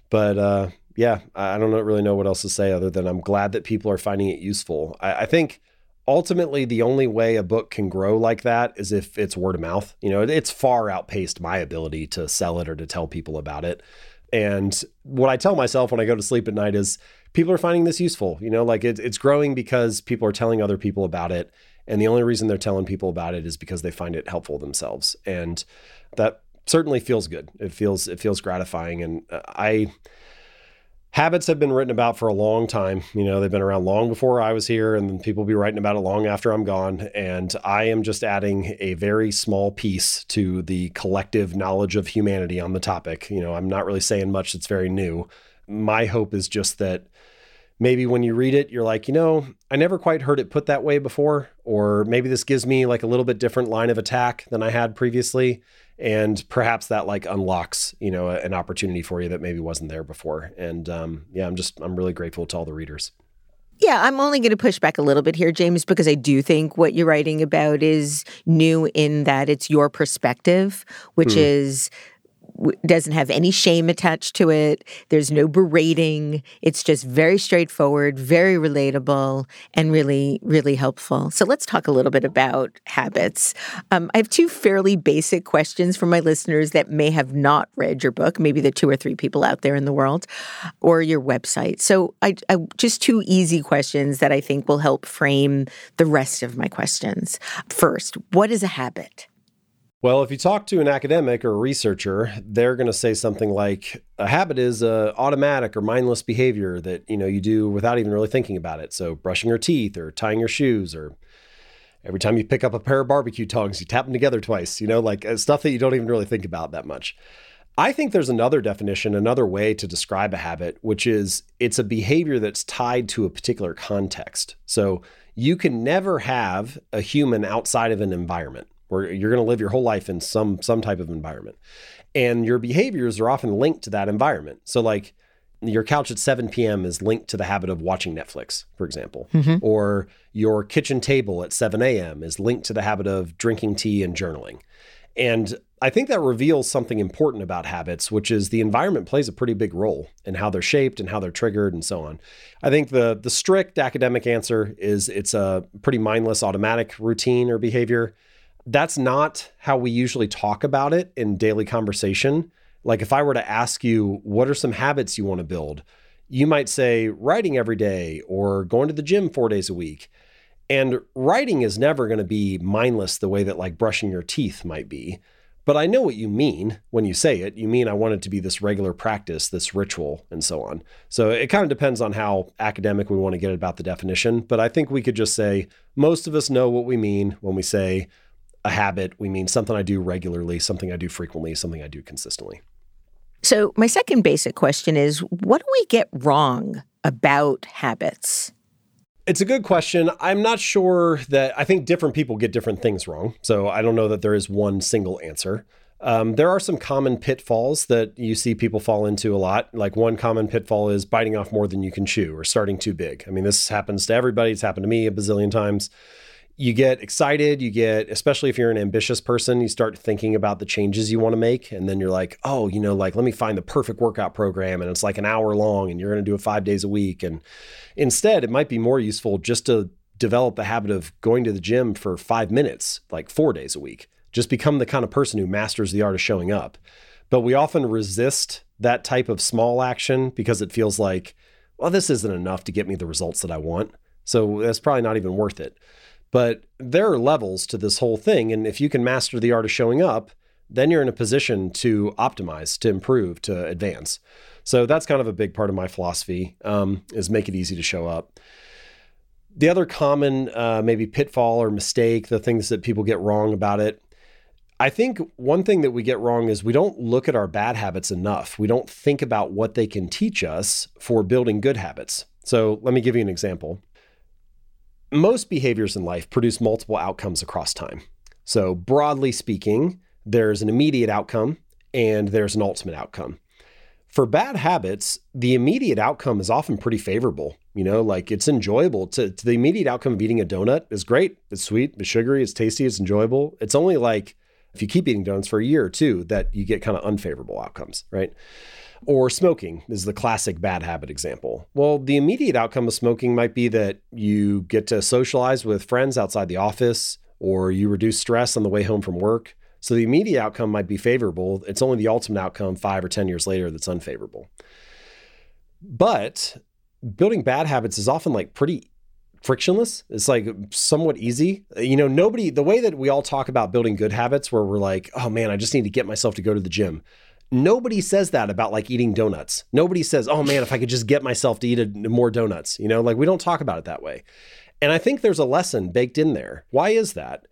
But uh, yeah, I don't really know what else to say other than I'm glad that people are finding it useful. I, I think ultimately the only way a book can grow like that is if it's word of mouth. You know, it's far outpaced my ability to sell it or to tell people about it. And what I tell myself when I go to sleep at night is people are finding this useful. You know, like it, it's growing because people are telling other people about it. And the only reason they're telling people about it is because they find it helpful themselves. And that certainly feels good. It feels it feels gratifying. And uh, I habits have been written about for a long time. You know, they've been around long before I was here, and people will be writing about it long after I'm gone. And I am just adding a very small piece to the collective knowledge of humanity on the topic. You know, I'm not really saying much that's very new. My hope is just that maybe when you read it, you're like, you know, I never quite heard it put that way before, or maybe this gives me like a little bit different line of attack than I had previously and perhaps that like unlocks you know an opportunity for you that maybe wasn't there before and um, yeah i'm just i'm really grateful to all the readers yeah, I'm only going to push back a little bit here, James, because I do think what you're writing about is new in that it's your perspective, which hmm. is doesn't have any shame attached to it. There's no berating. It's just very straightforward, very relatable, and really, really helpful. So let's talk a little bit about habits. Um, I have two fairly basic questions for my listeners that may have not read your book, maybe the two or three people out there in the world, or your website. So I, I just two easy questions that I think will help frame the rest of my questions. First, what is a habit? Well, if you talk to an academic or a researcher, they're going to say something like a habit is a automatic or mindless behavior that, you know, you do without even really thinking about it. So, brushing your teeth or tying your shoes or every time you pick up a pair of barbecue tongs, you tap them together twice, you know, like uh, stuff that you don't even really think about that much. I think there's another definition, another way to describe a habit, which is it's a behavior that's tied to a particular context. So, you can never have a human outside of an environment where you're going to live your whole life in some some type of environment and your behaviors are often linked to that environment so like your couch at 7 p.m. is linked to the habit of watching Netflix, for example, mm-hmm. or your kitchen table at 7 a.m. is linked to the habit of drinking tea and journaling. And I think that reveals something important about habits, which is the environment plays a pretty big role in how they're shaped and how they're triggered and so on. I think the the strict academic answer is it's a pretty mindless automatic routine or behavior that's not how we usually talk about it in daily conversation. Like if I were to ask you, what are some habits you want to build? You might say writing every day or going to the gym four days a week. And writing is never going to be mindless the way that like brushing your teeth might be. But I know what you mean when you say it. You mean I want it to be this regular practice, this ritual, and so on. So it kind of depends on how academic we want to get about the definition. But I think we could just say most of us know what we mean when we say a habit. We mean something I do regularly, something I do frequently, something I do consistently. So, my second basic question is what do we get wrong about habits? It's a good question. I'm not sure that I think different people get different things wrong. So I don't know that there is one single answer. Um, there are some common pitfalls that you see people fall into a lot. Like one common pitfall is biting off more than you can chew or starting too big. I mean, this happens to everybody. It's happened to me a bazillion times you get excited you get especially if you're an ambitious person you start thinking about the changes you want to make and then you're like oh you know like let me find the perfect workout program and it's like an hour long and you're going to do it 5 days a week and instead it might be more useful just to develop the habit of going to the gym for 5 minutes like 4 days a week. Just become the kind of person who masters the art of showing up. But we often resist that type of small action because it feels like well this isn't enough to get me the results that I want. So that's probably not even worth it but there are levels to this whole thing. And if you can master the art of showing up, then you're in a position to optimize, to improve, to advance. So that's kind of a big part of my philosophy um, is make it easy to show up. The other common uh, maybe pitfall or mistake, the things that people get wrong about it, I think one thing that we get wrong is we don't look at our bad habits enough. We don't think about what they can teach us for building good habits. So let me give you an example most behaviors in life produce multiple outcomes across time. So, broadly speaking, there's an immediate outcome and there's an ultimate outcome. For bad habits, the immediate outcome is often pretty favorable. You know, like it's enjoyable. To, to, the immediate outcome of eating a donut is great. It's sweet, it's sugary, it's tasty, it's enjoyable. It's only like if you keep eating donuts for a year or two that you get kind of unfavorable outcomes, right? Or smoking is the classic bad habit example. Well, the immediate outcome of smoking might be that you get to socialize with friends outside the office, or you reduce stress on the way home from work. So the immediate outcome might be favorable. It's only the ultimate outcome five or 10 years later that's unfavorable. But building bad habits is often like pretty frictionless. It's like somewhat easy. You know, nobody, the way that we all talk about building good habits, where we're like, oh man, I just need to get myself to go to the gym. Nobody says that about like eating donuts. Nobody says, "Oh man, if I could just get myself to eat a, more donuts." You know, like we don't talk about it that way. And I think there's a lesson baked in there. Why is that?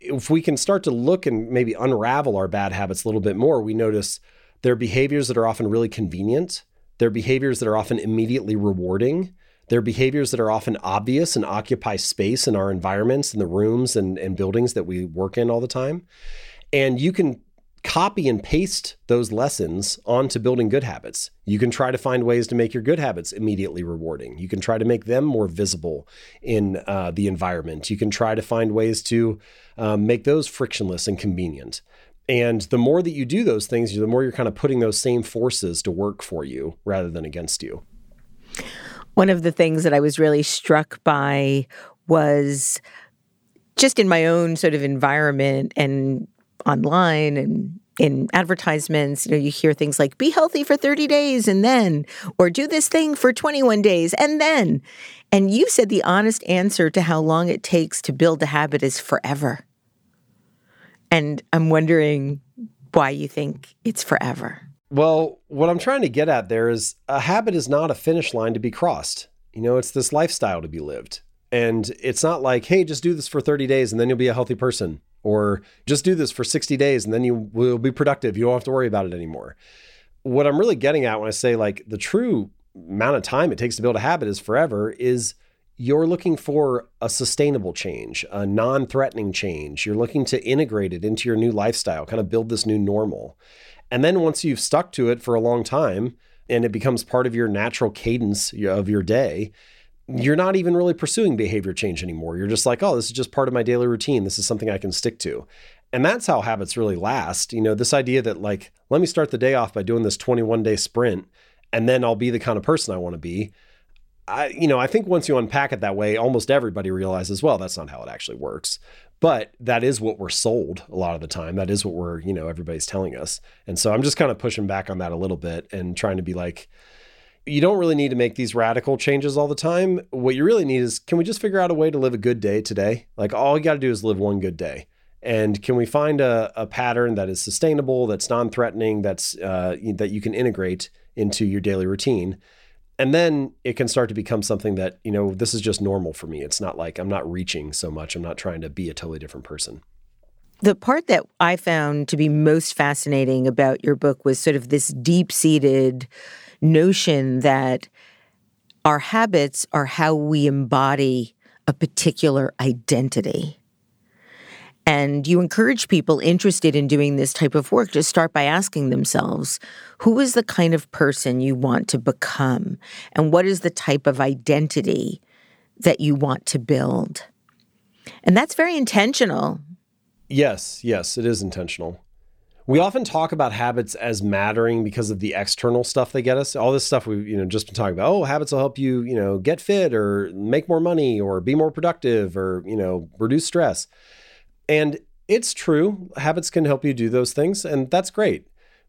If we can start to look and maybe unravel our bad habits a little bit more, we notice there are behaviors that are often really convenient. There are behaviors that are often immediately rewarding. There are behaviors that are often obvious and occupy space in our environments, in the rooms and, and buildings that we work in all the time. And you can copy and paste those lessons onto building good habits. You can try to find ways to make your good habits immediately rewarding. You can try to make them more visible in uh, the environment. You can try to find ways to um, make those frictionless and convenient. And the more that you do those things, the more you're kind of putting those same forces to work for you rather than against you. One of the things that I was really struck by was just in my own sort of environment and online and in advertisements, you know, you hear things like be healthy for 30 days and then, or do this thing for 21 days and then. And you said the honest answer to how long it takes to build a habit is forever. And I'm wondering why you think it's forever. Well, what I'm trying to get at there is a habit is not a finish line to be crossed. You know, it's this lifestyle to be lived. And it's not like, hey, just do this for 30 days and then you'll be a healthy person or just do this for 60 days and then you will be productive. You don't have to worry about it anymore. What I'm really getting at when I say like the true amount of time it takes to build a habit is forever is you're looking for a sustainable change, a non threatening change. You're looking to integrate it into your new lifestyle, kind of build this new normal. And then once you've stuck to it for a long time and it becomes part of your natural cadence of your day, you're not even really pursuing behavior change anymore. You're just like, oh, this is just part of my daily routine. This is something I can stick to. And that's how habits really last. You know, this idea that, like, let me start the day off by doing this 21 day sprint and then I'll be the kind of person I want to be. I, you know, I think once you unpack it that way, almost everybody realizes, well, that's not how it actually works. But that is what we're sold a lot of the time. That is what we're, you know, everybody's telling us. And so I'm just kind of pushing back on that a little bit and trying to be like, you don't really need to make these radical changes all the time. What you really need is can we just figure out a way to live a good day today? Like all you got to do is live one good day. And can we find a, a pattern that is sustainable, that's non-threatening, that's uh, that you can integrate into your daily routine? And then it can start to become something that you know this is just normal for me. It's not like I'm not reaching so much. I'm not trying to be a totally different person. The part that I found to be most fascinating about your book was sort of this deep-seated notion that our habits are how we embody a particular identity. And you encourage people interested in doing this type of work to start by asking themselves who is the kind of person you want to become? And what is the type of identity that you want to build? And that's very intentional. Yes, yes, it is intentional. We often talk about habits as mattering because of the external stuff they get us. All this stuff we've you know just been talking about. Oh, habits will help you you know get fit or make more money or be more productive or you know reduce stress. And it's true, habits can help you do those things, and that's great.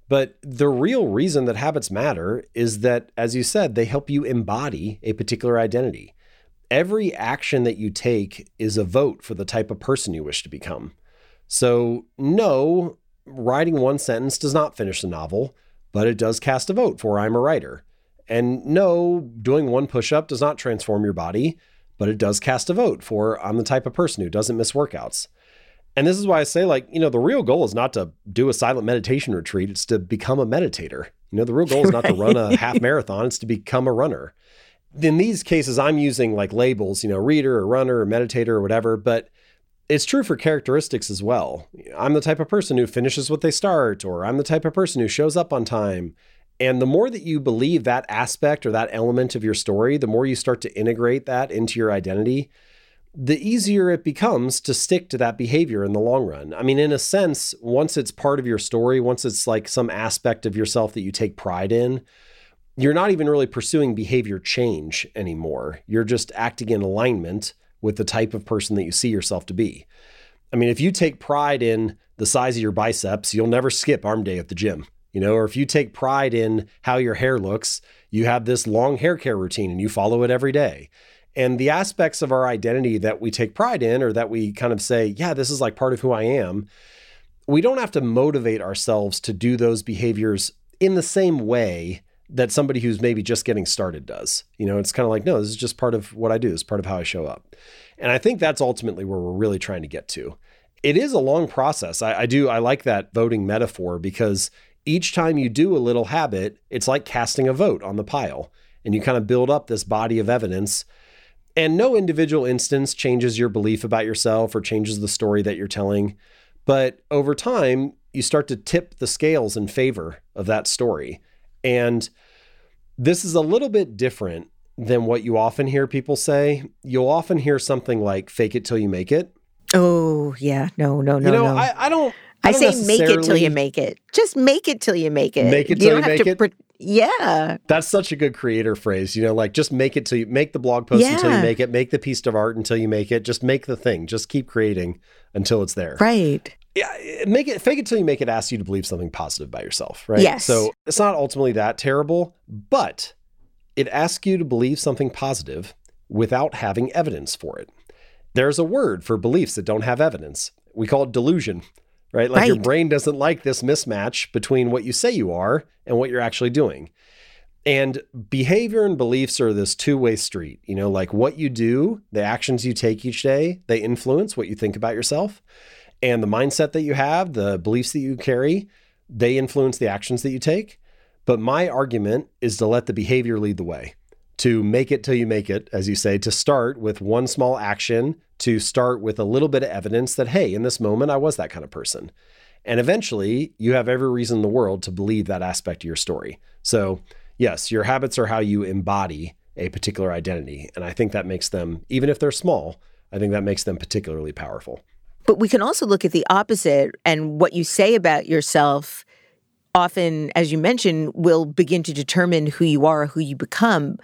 But the real reason that habits matter is that, as you said, they help you embody a particular identity. Every action that you take is a vote for the type of person you wish to become. So, no, writing one sentence does not finish the novel, but it does cast a vote for I'm a writer. And no, doing one push up does not transform your body, but it does cast a vote for I'm the type of person who doesn't miss workouts. And this is why I say, like, you know, the real goal is not to do a silent meditation retreat, it's to become a meditator. You know, the real goal is not right. to run a half marathon, it's to become a runner. In these cases, I'm using like labels, you know, reader or runner or meditator or whatever, but it's true for characteristics as well. I'm the type of person who finishes what they start, or I'm the type of person who shows up on time. And the more that you believe that aspect or that element of your story, the more you start to integrate that into your identity, the easier it becomes to stick to that behavior in the long run. I mean, in a sense, once it's part of your story, once it's like some aspect of yourself that you take pride in, you're not even really pursuing behavior change anymore. You're just acting in alignment with the type of person that you see yourself to be. I mean, if you take pride in the size of your biceps, you'll never skip arm day at the gym. You know, or if you take pride in how your hair looks, you have this long hair care routine and you follow it every day. And the aspects of our identity that we take pride in or that we kind of say, yeah, this is like part of who I am, we don't have to motivate ourselves to do those behaviors in the same way that somebody who's maybe just getting started does. You know, it's kind of like, no, this is just part of what I do. It's part of how I show up. And I think that's ultimately where we're really trying to get to. It is a long process. I, I do, I like that voting metaphor because each time you do a little habit, it's like casting a vote on the pile. And you kind of build up this body of evidence. And no individual instance changes your belief about yourself or changes the story that you're telling. But over time, you start to tip the scales in favor of that story. And this is a little bit different than what you often hear people say. You'll often hear something like fake it till you make it. Oh, yeah. No, no, no. You know, no. I, I don't. I, I say make it till you make it. Just make it till you make it. Make it till you, you make it. Pre- yeah. That's such a good creator phrase. You know, like just make it till you make the blog post yeah. until you make it, make the piece of art until you make it. Just make the thing. Just keep creating until it's there. Right yeah, make it fake it till you make it ask you to believe something positive about yourself, right? Yes. So it's not ultimately that terrible, but it asks you to believe something positive without having evidence for it. There's a word for beliefs that don't have evidence. We call it delusion, right? Like right. your brain doesn't like this mismatch between what you say you are and what you're actually doing. And behavior and beliefs are this two way street. You know, like what you do, the actions you take each day, they influence what you think about yourself. And the mindset that you have, the beliefs that you carry, they influence the actions that you take. But my argument is to let the behavior lead the way, to make it till you make it, as you say, to start with one small action, to start with a little bit of evidence that, hey, in this moment, I was that kind of person. And eventually, you have every reason in the world to believe that aspect of your story. So, yes, your habits are how you embody a particular identity. And I think that makes them, even if they're small, I think that makes them particularly powerful. But we can also look at the opposite and what you say about yourself often, as you mentioned, will begin to determine who you are, who you become.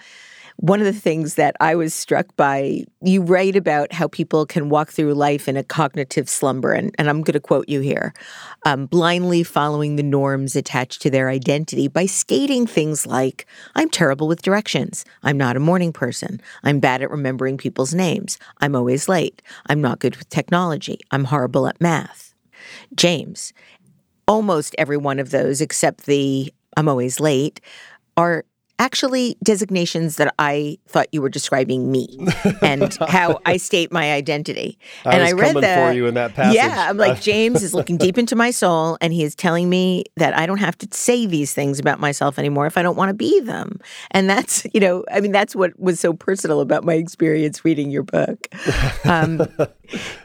One of the things that I was struck by, you write about how people can walk through life in a cognitive slumber. And, and I'm going to quote you here um, blindly following the norms attached to their identity by stating things like, I'm terrible with directions. I'm not a morning person. I'm bad at remembering people's names. I'm always late. I'm not good with technology. I'm horrible at math. James, almost every one of those, except the I'm always late, are actually designations that I thought you were describing me and how I state my identity. I and was I read coming that. for you in that passage. Yeah, I'm like James is looking deep into my soul and he is telling me that I don't have to say these things about myself anymore if I don't want to be them. And that's, you know, I mean that's what was so personal about my experience reading your book. Um, oh,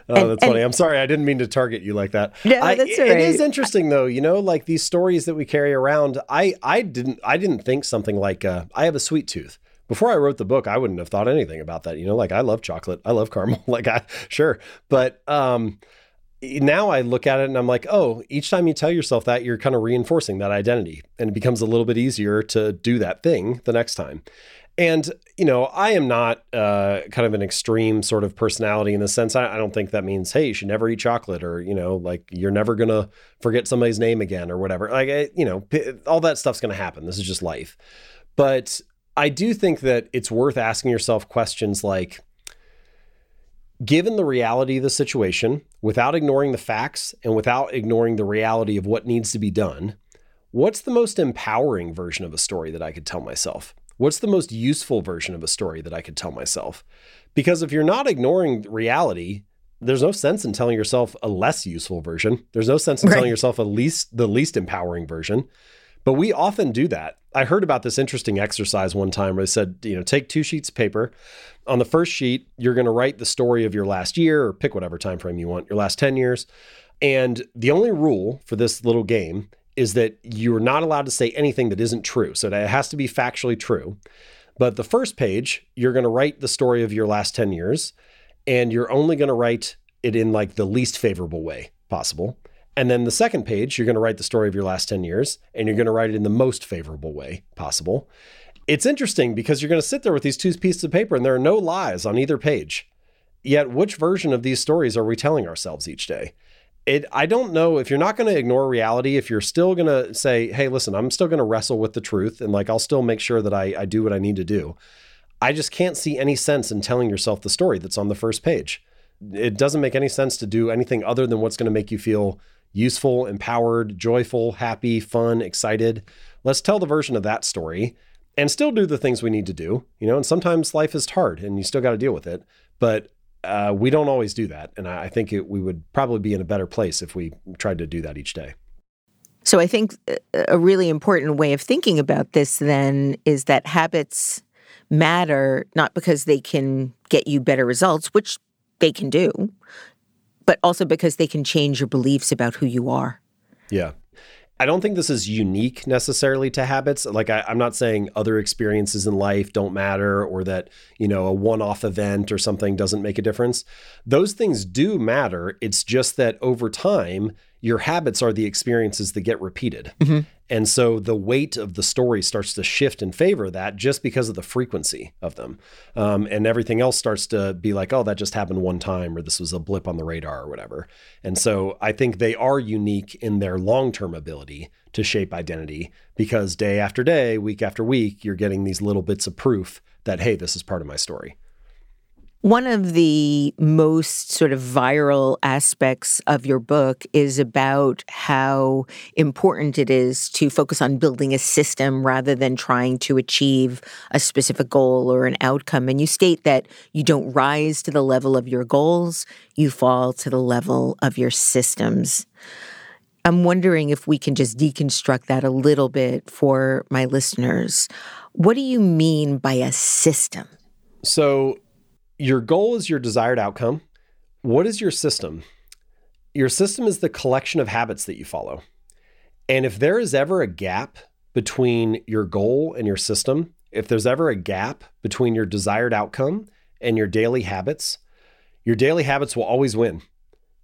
and- that's funny. and- I'm sorry. I didn't mean to target you like that. No, I, that's all It is interesting though. You know, like these stories that we carry around. I I didn't I didn't think something like uh, I have a sweet tooth. Before I wrote the book, I wouldn't have thought anything about that. You know, like I love chocolate. I love caramel. like I sure, but um, now I look at it and I'm like, oh, each time you tell yourself that, you're kind of reinforcing that identity, and it becomes a little bit easier to do that thing the next time. And you know, I am not uh, kind of an extreme sort of personality in the sense. I, I don't think that means, hey, you should never eat chocolate, or you know, like you're never gonna forget somebody's name again, or whatever. Like, I, you know, all that stuff's gonna happen. This is just life. But I do think that it's worth asking yourself questions like, given the reality of the situation, without ignoring the facts and without ignoring the reality of what needs to be done, what's the most empowering version of a story that I could tell myself? What's the most useful version of a story that I could tell myself? Because if you're not ignoring reality, there's no sense in telling yourself a less useful version. There's no sense in Right. telling yourself a least the least empowering version. But we often do that. I heard about this interesting exercise one time where they said, you know, take two sheets of paper. On the first sheet, you're going to write the story of your last year or pick whatever time frame you want, your last 10 years. And the only rule for this little game is that you're not allowed to say anything that isn't true. So it has to be factually true. But the first page, you're going to write the story of your last 10 years, and you're only going to write it in like the least favorable way possible. And then the second page, you're going to write the story of your last 10 years, and you're going to write it in the most favorable way possible. It's interesting because you're going to sit there with these two pieces of paper, and there are no lies on either page. Yet, which version of these stories are we telling ourselves each day? It, I don't know if you're not going to ignore reality, if you're still going to say, hey, listen, I'm still going to wrestle with the truth and like I'll still make sure that I, I do what I need to do. I just can't see any sense in telling yourself the story that's on the first page. It doesn't make any sense to do anything other than what's going to make you feel useful, empowered, joyful, happy, fun, excited. Let's tell the version of that story and still do the things we need to do. You know, and sometimes life is hard and you still got to deal with it. But uh, we don't always do that. And I think it, we would probably be in a better place if we tried to do that each day. So I think uh, a really important way of thinking about this then is that habits matter not because they can get you better results, which they can do, but also because they can change your beliefs about who you are. Yeah. I don't think this is unique necessarily to habits. Like I, I'm not saying other experiences in life don't matter or that, you know, a one-off event or something doesn't make a difference. Those things do matter. It's just that over time, your habits are the experiences that get repeated. And so the weight of the story starts to shift in favor of that just because of the frequency of them. Um, and everything else starts to be like, oh, that just happened one time, or this was a blip on the radar, or whatever. And so I think they are unique in their long term ability to shape identity because day after day, week after week, you're getting these little bits of proof that, hey, this is part of my story. One of the most sort of viral aspects of your book is about how important it is to focus on building a system rather than trying to achieve a specific goal or an outcome. And you state that you don't rise to the level of your goals, you fall to the level of your systems. I'm wondering if we can just deconstruct that a little bit for my listeners. What do you mean by a system? So, your goal is your desired outcome. What is your system? Your system is the collection of habits that you follow. And if there is ever a gap between your goal and your system, if there's ever a gap between your desired outcome and your daily habits, your daily habits will always win.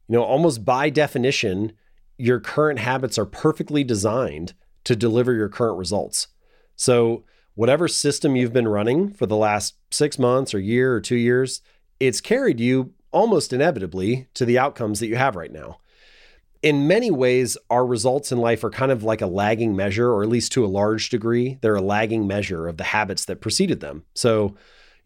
You know, almost by definition, your current habits are perfectly designed to deliver your current results. So, whatever system you've been running for the last six months or year or two years, it's carried you almost inevitably to the outcomes that you have right now. In many ways, our results in life are kind of like a lagging measure, or at least to a large degree, they're a lagging measure of the habits that preceded them. So,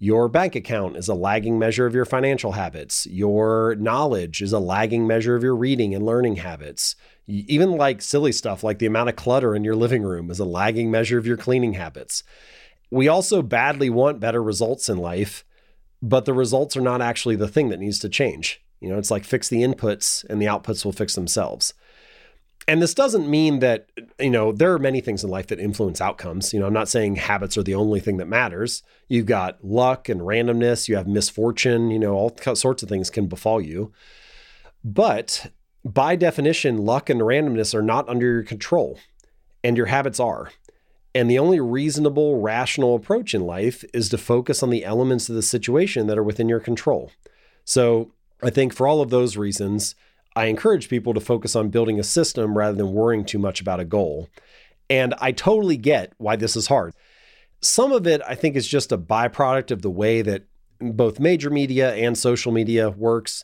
your bank account is a lagging measure of your financial habits. Your knowledge is a lagging measure of your reading and learning habits. Even like silly stuff like the amount of clutter in your living room is a lagging measure of your cleaning habits. We also badly want better results in life, but the results are not actually the thing that needs to change. You know, it's like fix the inputs and the outputs will fix themselves and this doesn't mean that you know there are many things in life that influence outcomes you know i'm not saying habits are the only thing that matters you've got luck and randomness you have misfortune you know all sorts of things can befall you but by definition luck and randomness are not under your control and your habits are and the only reasonable rational approach in life is to focus on the elements of the situation that are within your control so i think for all of those reasons I encourage people to focus on building a system rather than worrying too much about a goal. And I totally get why this is hard. Some of it, I think, is just a byproduct of the way that both major media and social media works.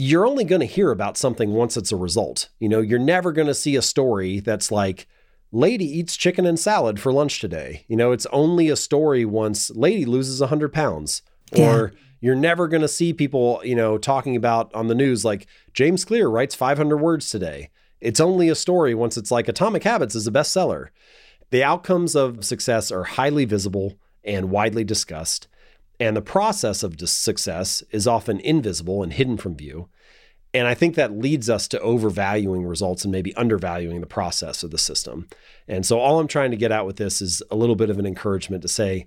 You're only going to hear about something once it's a result. You know, you're never going to see a story that's like, Lady eats chicken and salad for lunch today. You know, it's only a story once Lady loses 100 pounds yeah. or you're never going to see people, you know, talking about on the news like James Clear writes 500 words today. It's only a story once it's like Atomic Habits is a bestseller. The outcomes of success are highly visible and widely discussed, and the process of success is often invisible and hidden from view. And I think that leads us to overvaluing results and maybe undervaluing the process of the system. And so, all I'm trying to get at with this is a little bit of an encouragement to say,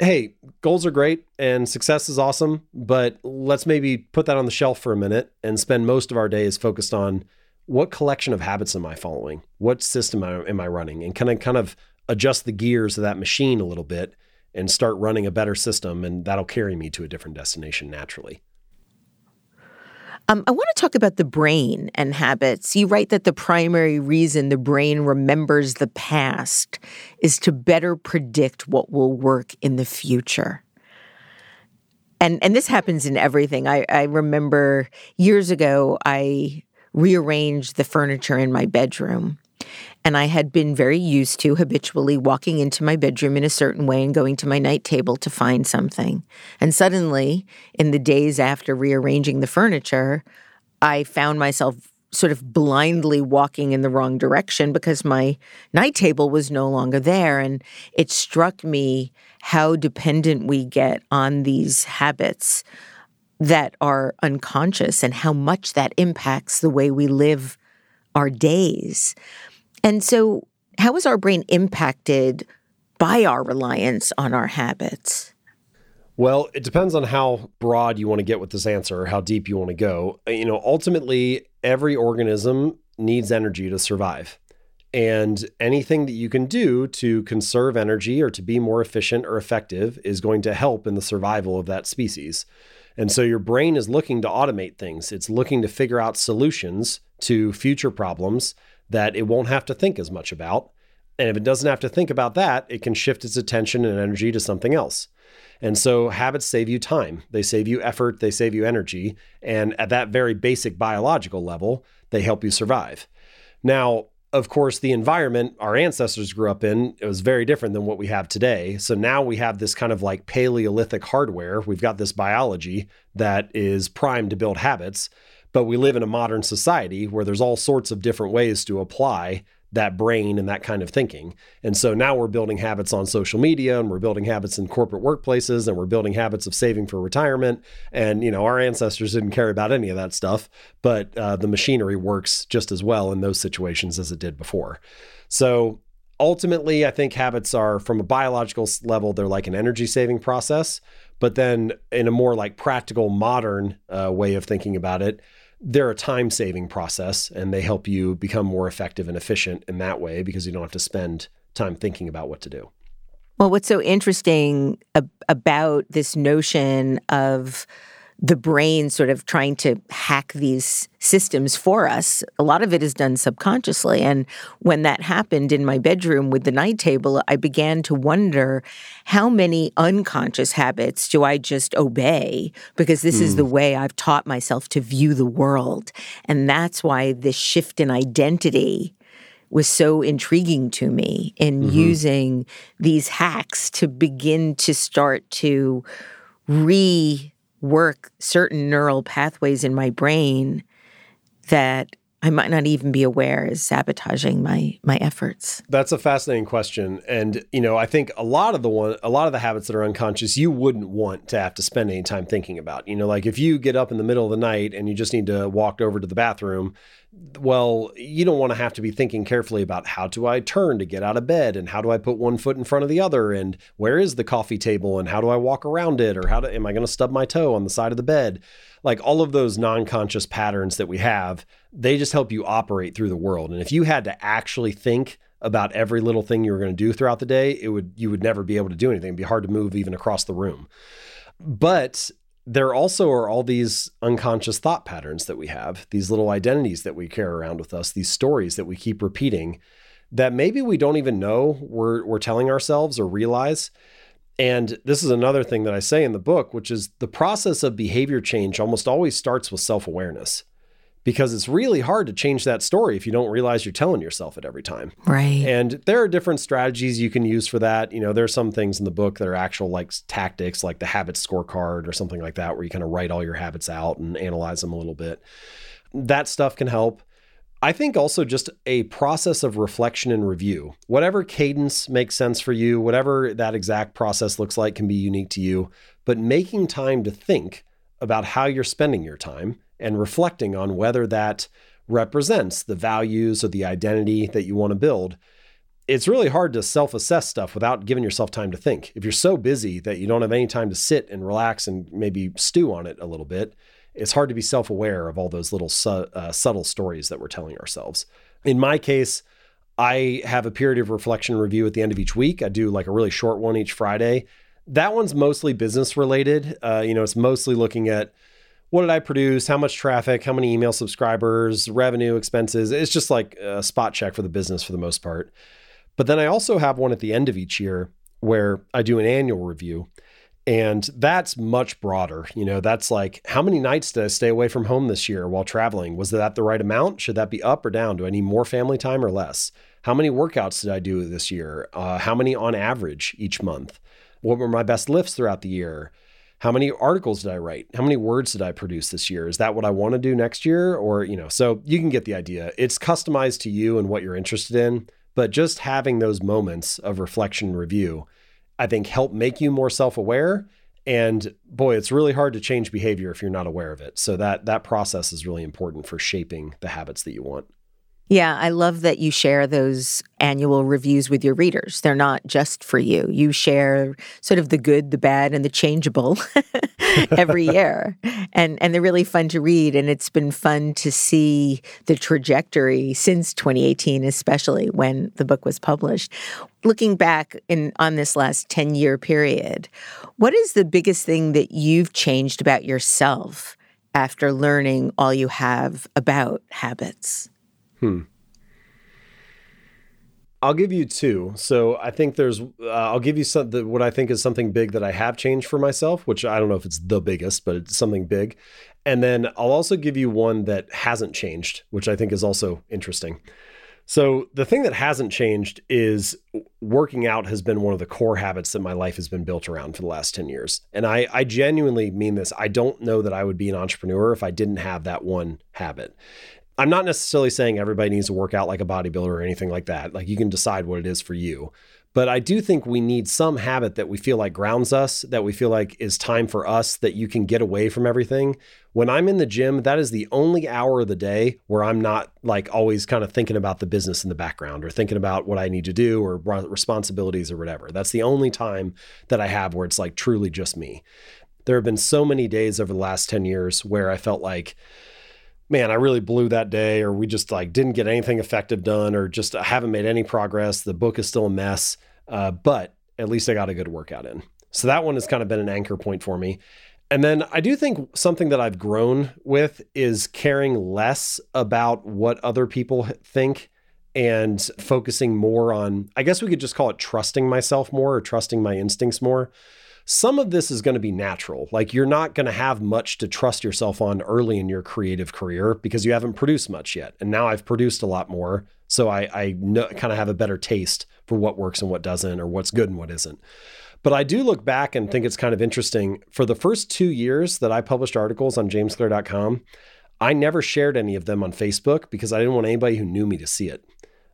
hey, goals are great and success is awesome, but let's maybe put that on the shelf for a minute and spend most of our days focused on what collection of habits am I following? What system am I running? And can I kind of adjust the gears of that machine a little bit and start running a better system? And that'll carry me to a different destination naturally. Um, I want to talk about the brain and habits. You write that the primary reason the brain remembers the past is to better predict what will work in the future. And and this happens in everything. I, I remember years ago I rearranged the furniture in my bedroom and I had been very used to habitually walking into my bedroom in a certain way and going to my night table to find something. And suddenly, in the days after rearranging the furniture, I found myself sort of blindly walking in the wrong direction because my night table was no longer there. And it struck me how dependent we get on these habits that are unconscious and how much that impacts the way we live our days. And so, how is our brain impacted by our reliance on our habits? Well, it depends on how broad you want to get with this answer or how deep you want to go. Uh, you know, ultimately, every organism needs energy to survive. And anything that you can do to conserve energy or to be more efficient or effective is going to help in the survival of that species. And so your brain is looking to automate things, it's looking to figure out solutions to future problems that it won't have to think as much about. And if it doesn't have to think about that, it can shift its attention and energy to something else. And so habits save you time, they save you effort, they save you energy. And at that very basic biological level, they help you survive. Now, of course, the environment our ancestors grew up in it was very different than what we have today. So now we have this kind of like Paleolithic hardware. We've got this biology that is primed to build habits. But we live in a modern society where there's all sorts of different ways to apply that brain and that kind of thinking. And so now we're building habits on social media and we're building habits in corporate workplaces and we're building habits of saving for retirement. And, you know, our ancestors didn't care about any of that stuff, but uh, the machinery works just as well in those situations as it did before. So ultimately, I think habits are from a biological level, they're like an energy saving process. But then in a more like practical, modern uh, way of thinking about it, they're a time saving process and they help you become more effective and efficient in that way because you don't have to spend time thinking about what to do. Well, what's so interesting ab- about this notion of the brain sort of trying to hack these systems for us. A lot of it is done subconsciously. And when that happened in my bedroom with the night table, I began to wonder how many unconscious habits do I just obey because this mm. is the hmm. way I've taught myself to view the world. And that's why this shift in identity was so intriguing to me in mm-hmm. using these hacks to begin to start to rework certain neural pathways in my brain that I might not even be aware is sabotaging my my efforts. That's a fascinating question, and you know, I think a lot of the one, a lot of the habits that are unconscious, you wouldn't want to have to spend any time thinking about. You know, like if you get up in the middle of the night and you just need to walk over to the bathroom, well, you don't want to have to be thinking carefully about how do I turn to get out of bed and how do I put one foot in front of the other and where is the coffee table and how do I walk around it or how do, am I going to stub my toe on the side of the bed? Like all of those non-conscious patterns that we have, they just help you operate through the world. And if you had to actually think about every little thing you were going to do throughout the day, it would you would never be able to do anything. It'd be hard to move even across the room. But there also are all these unconscious thought patterns that we have, these little identities that we carry around with us, these stories that we keep repeating that maybe we don't even know we're, we're telling ourselves or realize. And this is another thing that I say in the book, which is the process of behavior change almost always starts with self awareness because it's really hard to change that story if you don't realize you're telling yourself it every time. Right. And there are different strategies you can use for that. You know, there are some things in the book that are actual like tactics, like the habit scorecard or something like that, where you kind of write all your habits out and analyze them a little bit. That stuff can help. I think also just a process of reflection and review. Whatever cadence makes sense for you, whatever that exact process looks like can be unique to you, but making time to think about how you're spending your time and reflecting on whether that represents the values or the identity that you want to build. It's really hard to self assess stuff without giving yourself time to think. If you're so busy that you don't have any time to sit and relax and maybe stew on it a little bit, it's hard to be self aware of all those little su- uh, subtle stories that we're telling ourselves. In my case, I have a period of reflection review at the end of each week. I do like a really short one each Friday. That one's mostly business related. Uh, you know, it's mostly looking at what did I produce? How much traffic? How many email subscribers? Revenue, expenses? It's just like a spot check for the business for the most part. But then I also have one at the end of each year where I do an annual review. And that's much broader. You know, that's like how many nights did I stay away from home this year while traveling? Was that the right amount? Should that be up or down? Do I need more family time or less? How many workouts did I do this year? Uh, how many on average each month? What were my best lifts throughout the year? How many articles did I write? How many words did I produce this year? Is that what I want to do next year? Or, you know, so you can get the idea. It's customized to you and what you're interested in, but just having those moments of reflection and review, I think help make you more self-aware. And boy, it's really hard to change behavior if you're not aware of it. So that that process is really important for shaping the habits that you want. Yeah, I love that you share those annual reviews with your readers. They're not just for you. You share sort of the good, the bad, and the changeable every year. And and they're really fun to read and it's been fun to see the trajectory since 2018 especially when the book was published. Looking back in on this last 10-year period, what is the biggest thing that you've changed about yourself after learning all you have about habits? Hmm. I'll give you two. So I think there's, uh, I'll give you some, the, what I think is something big that I have changed for myself, which I don't know if it's the biggest, but it's something big. And then I'll also give you one that hasn't changed, which I think is also interesting. So the thing that hasn't changed is working out has been one of the core habits that my life has been built around for the last 10 years. And I, I genuinely mean this. I don't know that I would be an entrepreneur if I didn't have that one habit. I'm not necessarily saying everybody needs to work out like a bodybuilder or anything like that. Like you can decide what it is for you. But I do think we need some habit that we feel like grounds us, that we feel like is time for us, that you can get away from everything. When I'm in the gym, that is the only hour of the day where I'm not like always kind of thinking about the business in the background or thinking about what I need to do or responsibilities or whatever. That's the only time that I have where it's like truly just me. There have been so many days over the last 10 years where I felt like, man, I really blew that day, or we just like didn't get anything effective done, or just haven't made any progress. The book is still a mess, uh, but at least I got a good workout in. So that one has kind of been an anchor point for me. And then I do think something that I've grown with is caring less about what other people think and focusing more on, I guess we could just call it trusting myself more or trusting my instincts more. Some of this is going to be natural. Like you're not going to have much to trust yourself on early in your creative career because you haven't produced much yet. And now I've produced a lot more. So I, I know, kind of have a better taste for what works and what doesn't, or what's good and what isn't. But I do look back and think it's kind of interesting. For the first two years that I published articles on jamesclear.com, I never shared any of them on Facebook because I didn't want anybody who knew me to see it.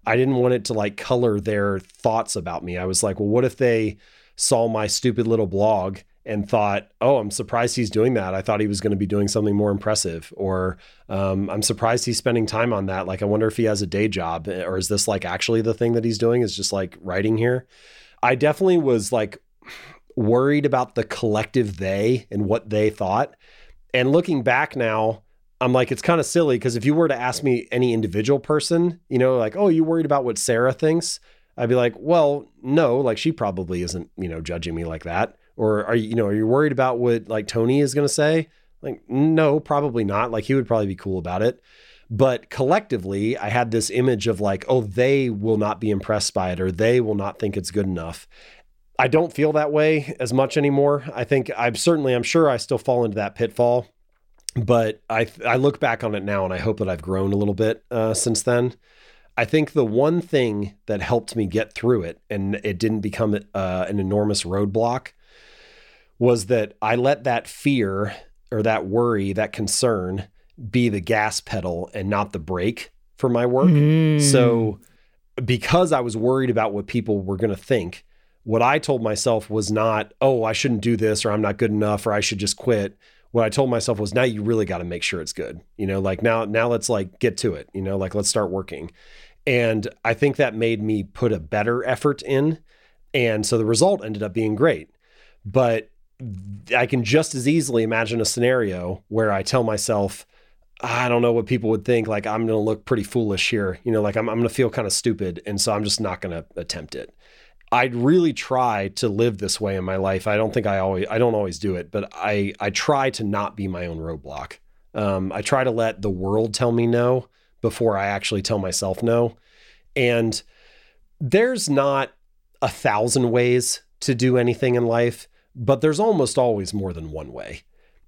I didn't want it to like color their thoughts about me. I was like, well, what if they saw my stupid little blog and thought, oh, I'm surprised he's doing that. I thought he was going to be doing something more impressive. Or um, I'm surprised he's spending time on that. Like, I wonder if he has a day job or is this like actually the thing that he's doing is just like writing here? I definitely was like worried about the collective they and what they thought. And looking back now, I'm like, it's kind of silly because if you were to ask me any individual person, you know, like, oh, you worried about what Sarah thinks? I'd be like, well, no, like she probably isn't, you know, judging me like that. Or are you, you know, are you worried about what like Tony is going to say? Like, no, probably not. Like he would probably be cool about it. But collectively, I had this image of like, oh, they will not be impressed by it or they will not think it's good enough. I don't feel that way as much anymore. I think I'm certainly, I'm sure I still fall into that pitfall but I I look back on it now and I hope that I've grown a little bit uh, since then. I think the one thing that helped me get through it and it didn't become uh, an enormous roadblock was that I let that fear or that worry, that concern be the gas pedal and not the brake for my work. Mm. So because I was worried about what people were going to think, what I told myself was not, oh, I shouldn't do this or I'm not good enough or I should just quit what I told myself was now you really got to make sure it's good. You know, like now now let's like get to it, you know, like let's start working. And I think that made me put a better effort in and so the result ended up being great. But I can just as easily imagine a scenario where I tell myself I don't know what people would think. Like, I'm going to look pretty foolish here. You know, like I'm, I'm going to feel kind of stupid. And so I'm just not going to attempt it. I'd really try to live this way in my life. I don't think I always I don't always do it, but I I try to not be my own roadblock. Um, I try to let the world tell me no before I actually tell myself no. And there's not a thousand ways to do anything in life, but there's almost always more than one way.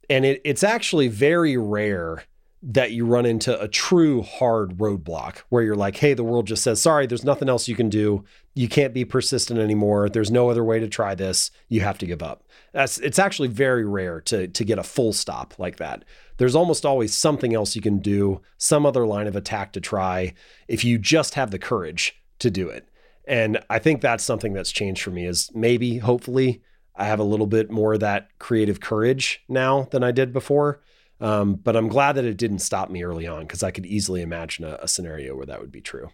And it, it's actually very rare that you run into a true hard roadblock where you're like, hey, the world just says, sorry, there's nothing else you can do. You can't be persistent anymore. There's no other way to try this. You have to give up. That's it's actually very rare to to get a full stop like that. There's almost always something else you can do, some other line of attack to try if you just have the courage to do it. And I think that's something that's changed for me is maybe hopefully I have a little bit more of that creative courage now than I did before um, but I'm glad that it didn't stop me early on because I could easily imagine a, a scenario where that would be true.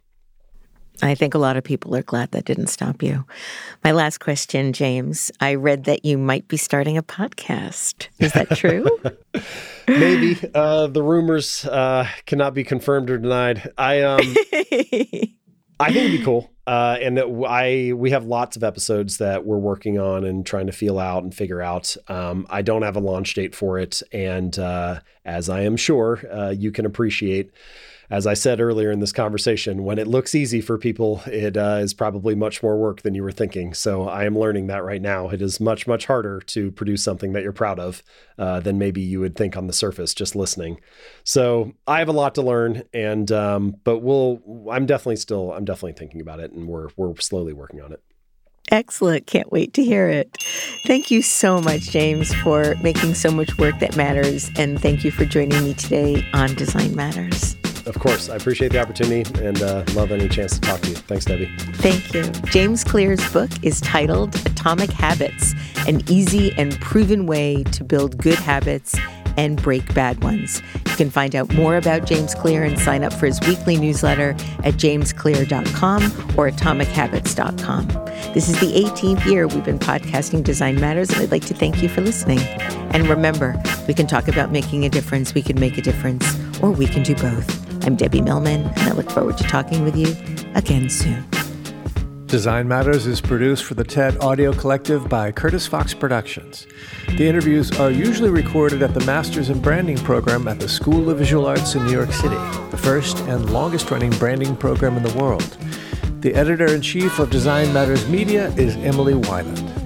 I think a lot of people are glad that didn't stop you. My last question, James. I read that you might be starting a podcast. Is that true? Maybe. Uh, the rumors uh, cannot be confirmed or denied. I um, I think it'd be cool. Uh, and I we have lots of episodes that we're working on and trying to feel out and figure out. Um, I don't have a launch date for it, and uh, as I am sure uh, you can appreciate, as I said earlier in this conversation, when it looks easy for people, it uh, is probably much more work than you were thinking. So I am learning that right now. It is much, much harder to produce something that you're proud of uh, than maybe you would think on the surface just listening. So I have a lot to learn, and um, but we'll. I'm definitely still. I'm definitely thinking about it, and we're we're slowly working on it. Excellent. Can't wait to hear it. Thank you so much, James, for making so much work that matters. And thank you for joining me today on Design Matters. Of course. I appreciate the opportunity and uh, love any chance to talk to you. Thanks, Debbie. Thank you. James Clear's book is titled Atomic Habits An Easy and Proven Way to Build Good Habits and break bad ones. You can find out more about James Clear and sign up for his weekly newsletter at jamesclear.com or atomichabits.com. This is the 18th year we've been podcasting Design Matters, and I'd like to thank you for listening. And remember, we can talk about making a difference, we can make a difference, or we can do both. I'm Debbie Millman, and I look forward to talking with you again soon. Design Matters is produced for the TED Audio Collective by Curtis Fox Productions. The interviews are usually recorded at the Masters in Branding program at the School of Visual Arts in New York City, the first and longest running branding program in the world. The editor in chief of Design Matters Media is Emily Weiland.